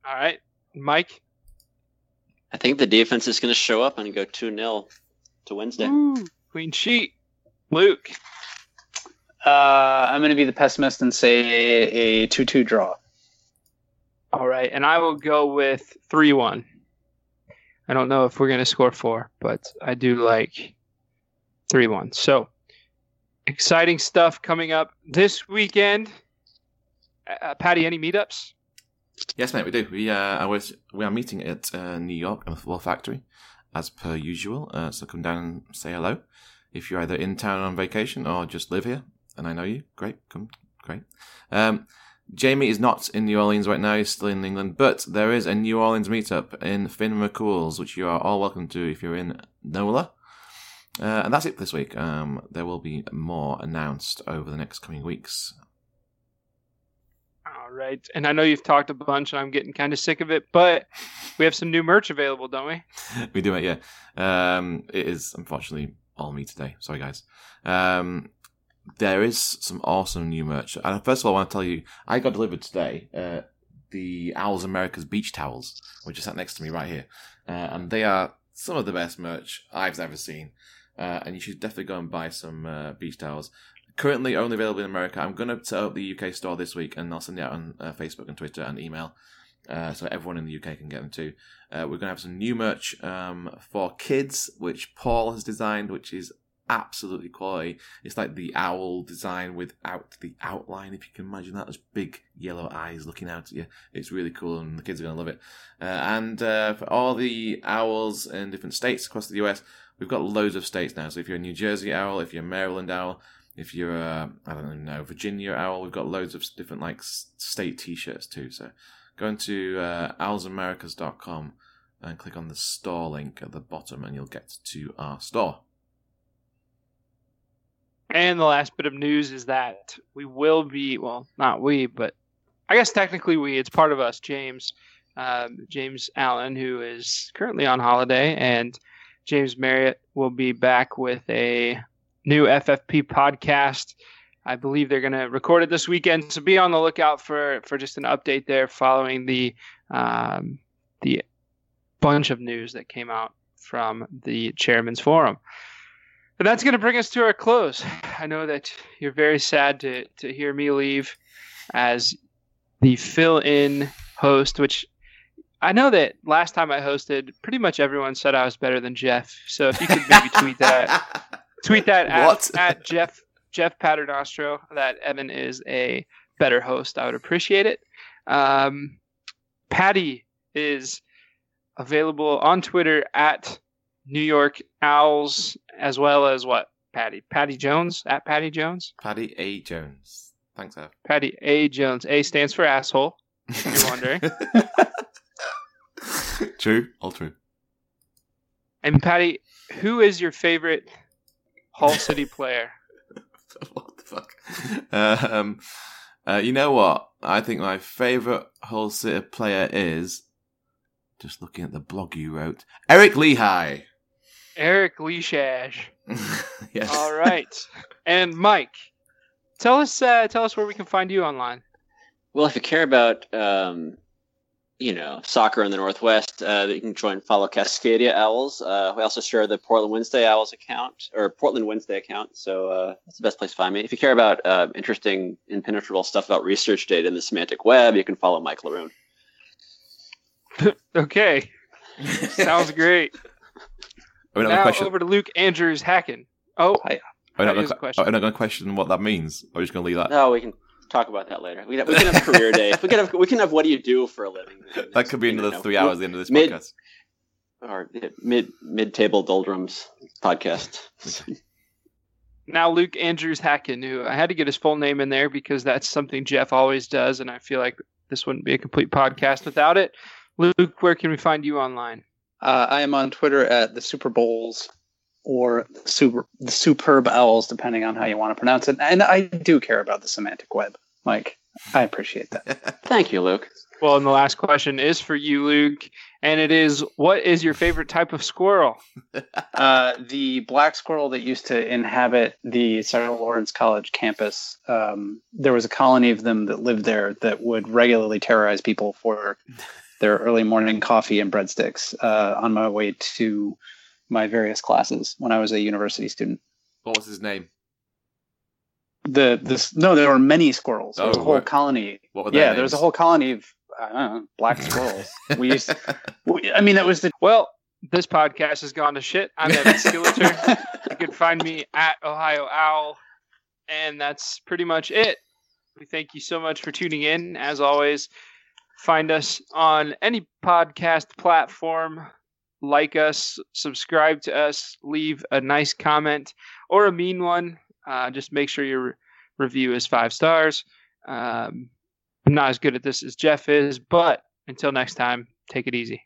All right, Mike. I think the defense is going to show up and go 2 0 to Wednesday. Ooh, clean sheet. Luke. Uh, I'm going to be the pessimist and say a 2 2 draw. All right. And I will go with 3 1. I don't know if we're going to score four, but I do like 3 1. So exciting stuff coming up this weekend. Uh, Patty, any meetups? Yes, mate, we do. We uh, I was we are meeting at uh, New York at the Football Factory, as per usual. Uh, so come down and say hello. If you're either in town on vacation or just live here, and I know you, great. Come Great. Um, Jamie is not in New Orleans right now. He's still in England, but there is a New Orleans meetup in Finn McCool's, which you are all welcome to if you're in NOLA. Uh, and that's it for this week. Um, there will be more announced over the next coming weeks. All right. And I know you've talked a bunch, and I'm getting kind of sick of it, but we have some new merch available, don't we? we do it, yeah. Um, it is unfortunately all me today. Sorry, guys. Um, there is some awesome new merch. And first of all, I want to tell you, I got delivered today uh, the Owls America's beach towels, which are sat next to me right here, uh, and they are some of the best merch I've ever seen. Uh, and you should definitely go and buy some uh, beach towels. Currently only available in America. I'm going to set up the UK store this week, and I'll send it out on uh, Facebook and Twitter and email. Uh, so everyone in the UK can get them too. Uh, we're going to have some new merch um, for kids, which Paul has designed, which is absolutely quality. It's like the owl design without the outline, if you can imagine that. Those big yellow eyes looking out at you. It's really cool, and the kids are going to love it. Uh, and uh, for all the owls in different states across the US, we've got loads of states now. So if you're a New Jersey owl, if you're a Maryland owl, if you're a, I don't know, Virginia owl, we've got loads of different like state t-shirts too. So go into uh, owlsamericas.com and click on the store link at the bottom and you'll get to our store. And the last bit of news is that we will be, well, not we, but I guess technically we, it's part of us, James, um, James Allen, who is currently on holiday, and James Marriott will be back with a new FFP podcast. I believe they're going to record it this weekend, so be on the lookout for for just an update there following the um, the bunch of news that came out from the chairman's forum. And that's going to bring us to our close. I know that you're very sad to to hear me leave as the fill-in host, which I know that last time I hosted, pretty much everyone said I was better than Jeff. So if you could maybe tweet that, tweet that at, at Jeff Jeff Paternostro that Evan is a better host. I would appreciate it. Um, Patty is available on Twitter at New York Owls, as well as what? Patty. Patty Jones at Patty Jones. Patty A Jones. Thanks, Ev. Patty A Jones. A stands for asshole. If you're wondering. true. All true. And Patty, who is your favorite Hull City player? what the fuck? Um, uh, you know what? I think my favorite Hull City player is just looking at the blog you wrote, Eric Lichaj. Eric Leashash. yes. All right. and Mike, tell us uh, tell us where we can find you online. Well, if you care about um, you know soccer in the Northwest, uh, you can join follow Cascadia Owls. Uh, we also share the Portland Wednesday Owls account or Portland Wednesday account, so uh, that's the best place to find me. If you care about uh, interesting, impenetrable stuff about research data in the semantic web, you can follow Mike Laroon. okay, sounds great. Are we not now question? over to Luke Andrews Hacken. Oh, Hi. Are we not gonna, question. are we not going to question what that means? Or are we just going to leave that? No, we can talk about that later. We can, we can have career day. We can have we can have what do you do for a living? that could be You another know, three hours at the end of this mid, podcast. Or mid mid table doldrums podcast. now Luke Andrews Hacken, who I had to get his full name in there because that's something Jeff always does, and I feel like this wouldn't be a complete podcast without it. Luke, where can we find you online? Uh, I am on Twitter at the Super Bowls or the super the superb owls, depending on how you want to pronounce it. And I do care about the semantic web, Mike. I appreciate that. Thank you, Luke. Well, and the last question is for you, Luke, and it is: What is your favorite type of squirrel? Uh, the black squirrel that used to inhabit the Sarah Lawrence College campus, um, there was a colony of them that lived there that would regularly terrorize people for their early morning coffee and breadsticks uh, on my way to my various classes when I was a university student. What was his name? The this no, there were many squirrels. There was Oh, a whole right. colony. What were their Yeah, there was a whole colony of I don't know, black squirrels. we used. We, I mean, that was the. Well, this podcast has gone to shit. I'm Evan Skilleter. You can find me at Ohio Owl, and that's pretty much it. We thank you so much for tuning in. As always, find us on any podcast platform. Like us, subscribe to us, leave a nice comment or a mean one. Uh, just make sure your re- review is five stars. Um, I'm not as good at this as Jeff is, but until next time, take it easy.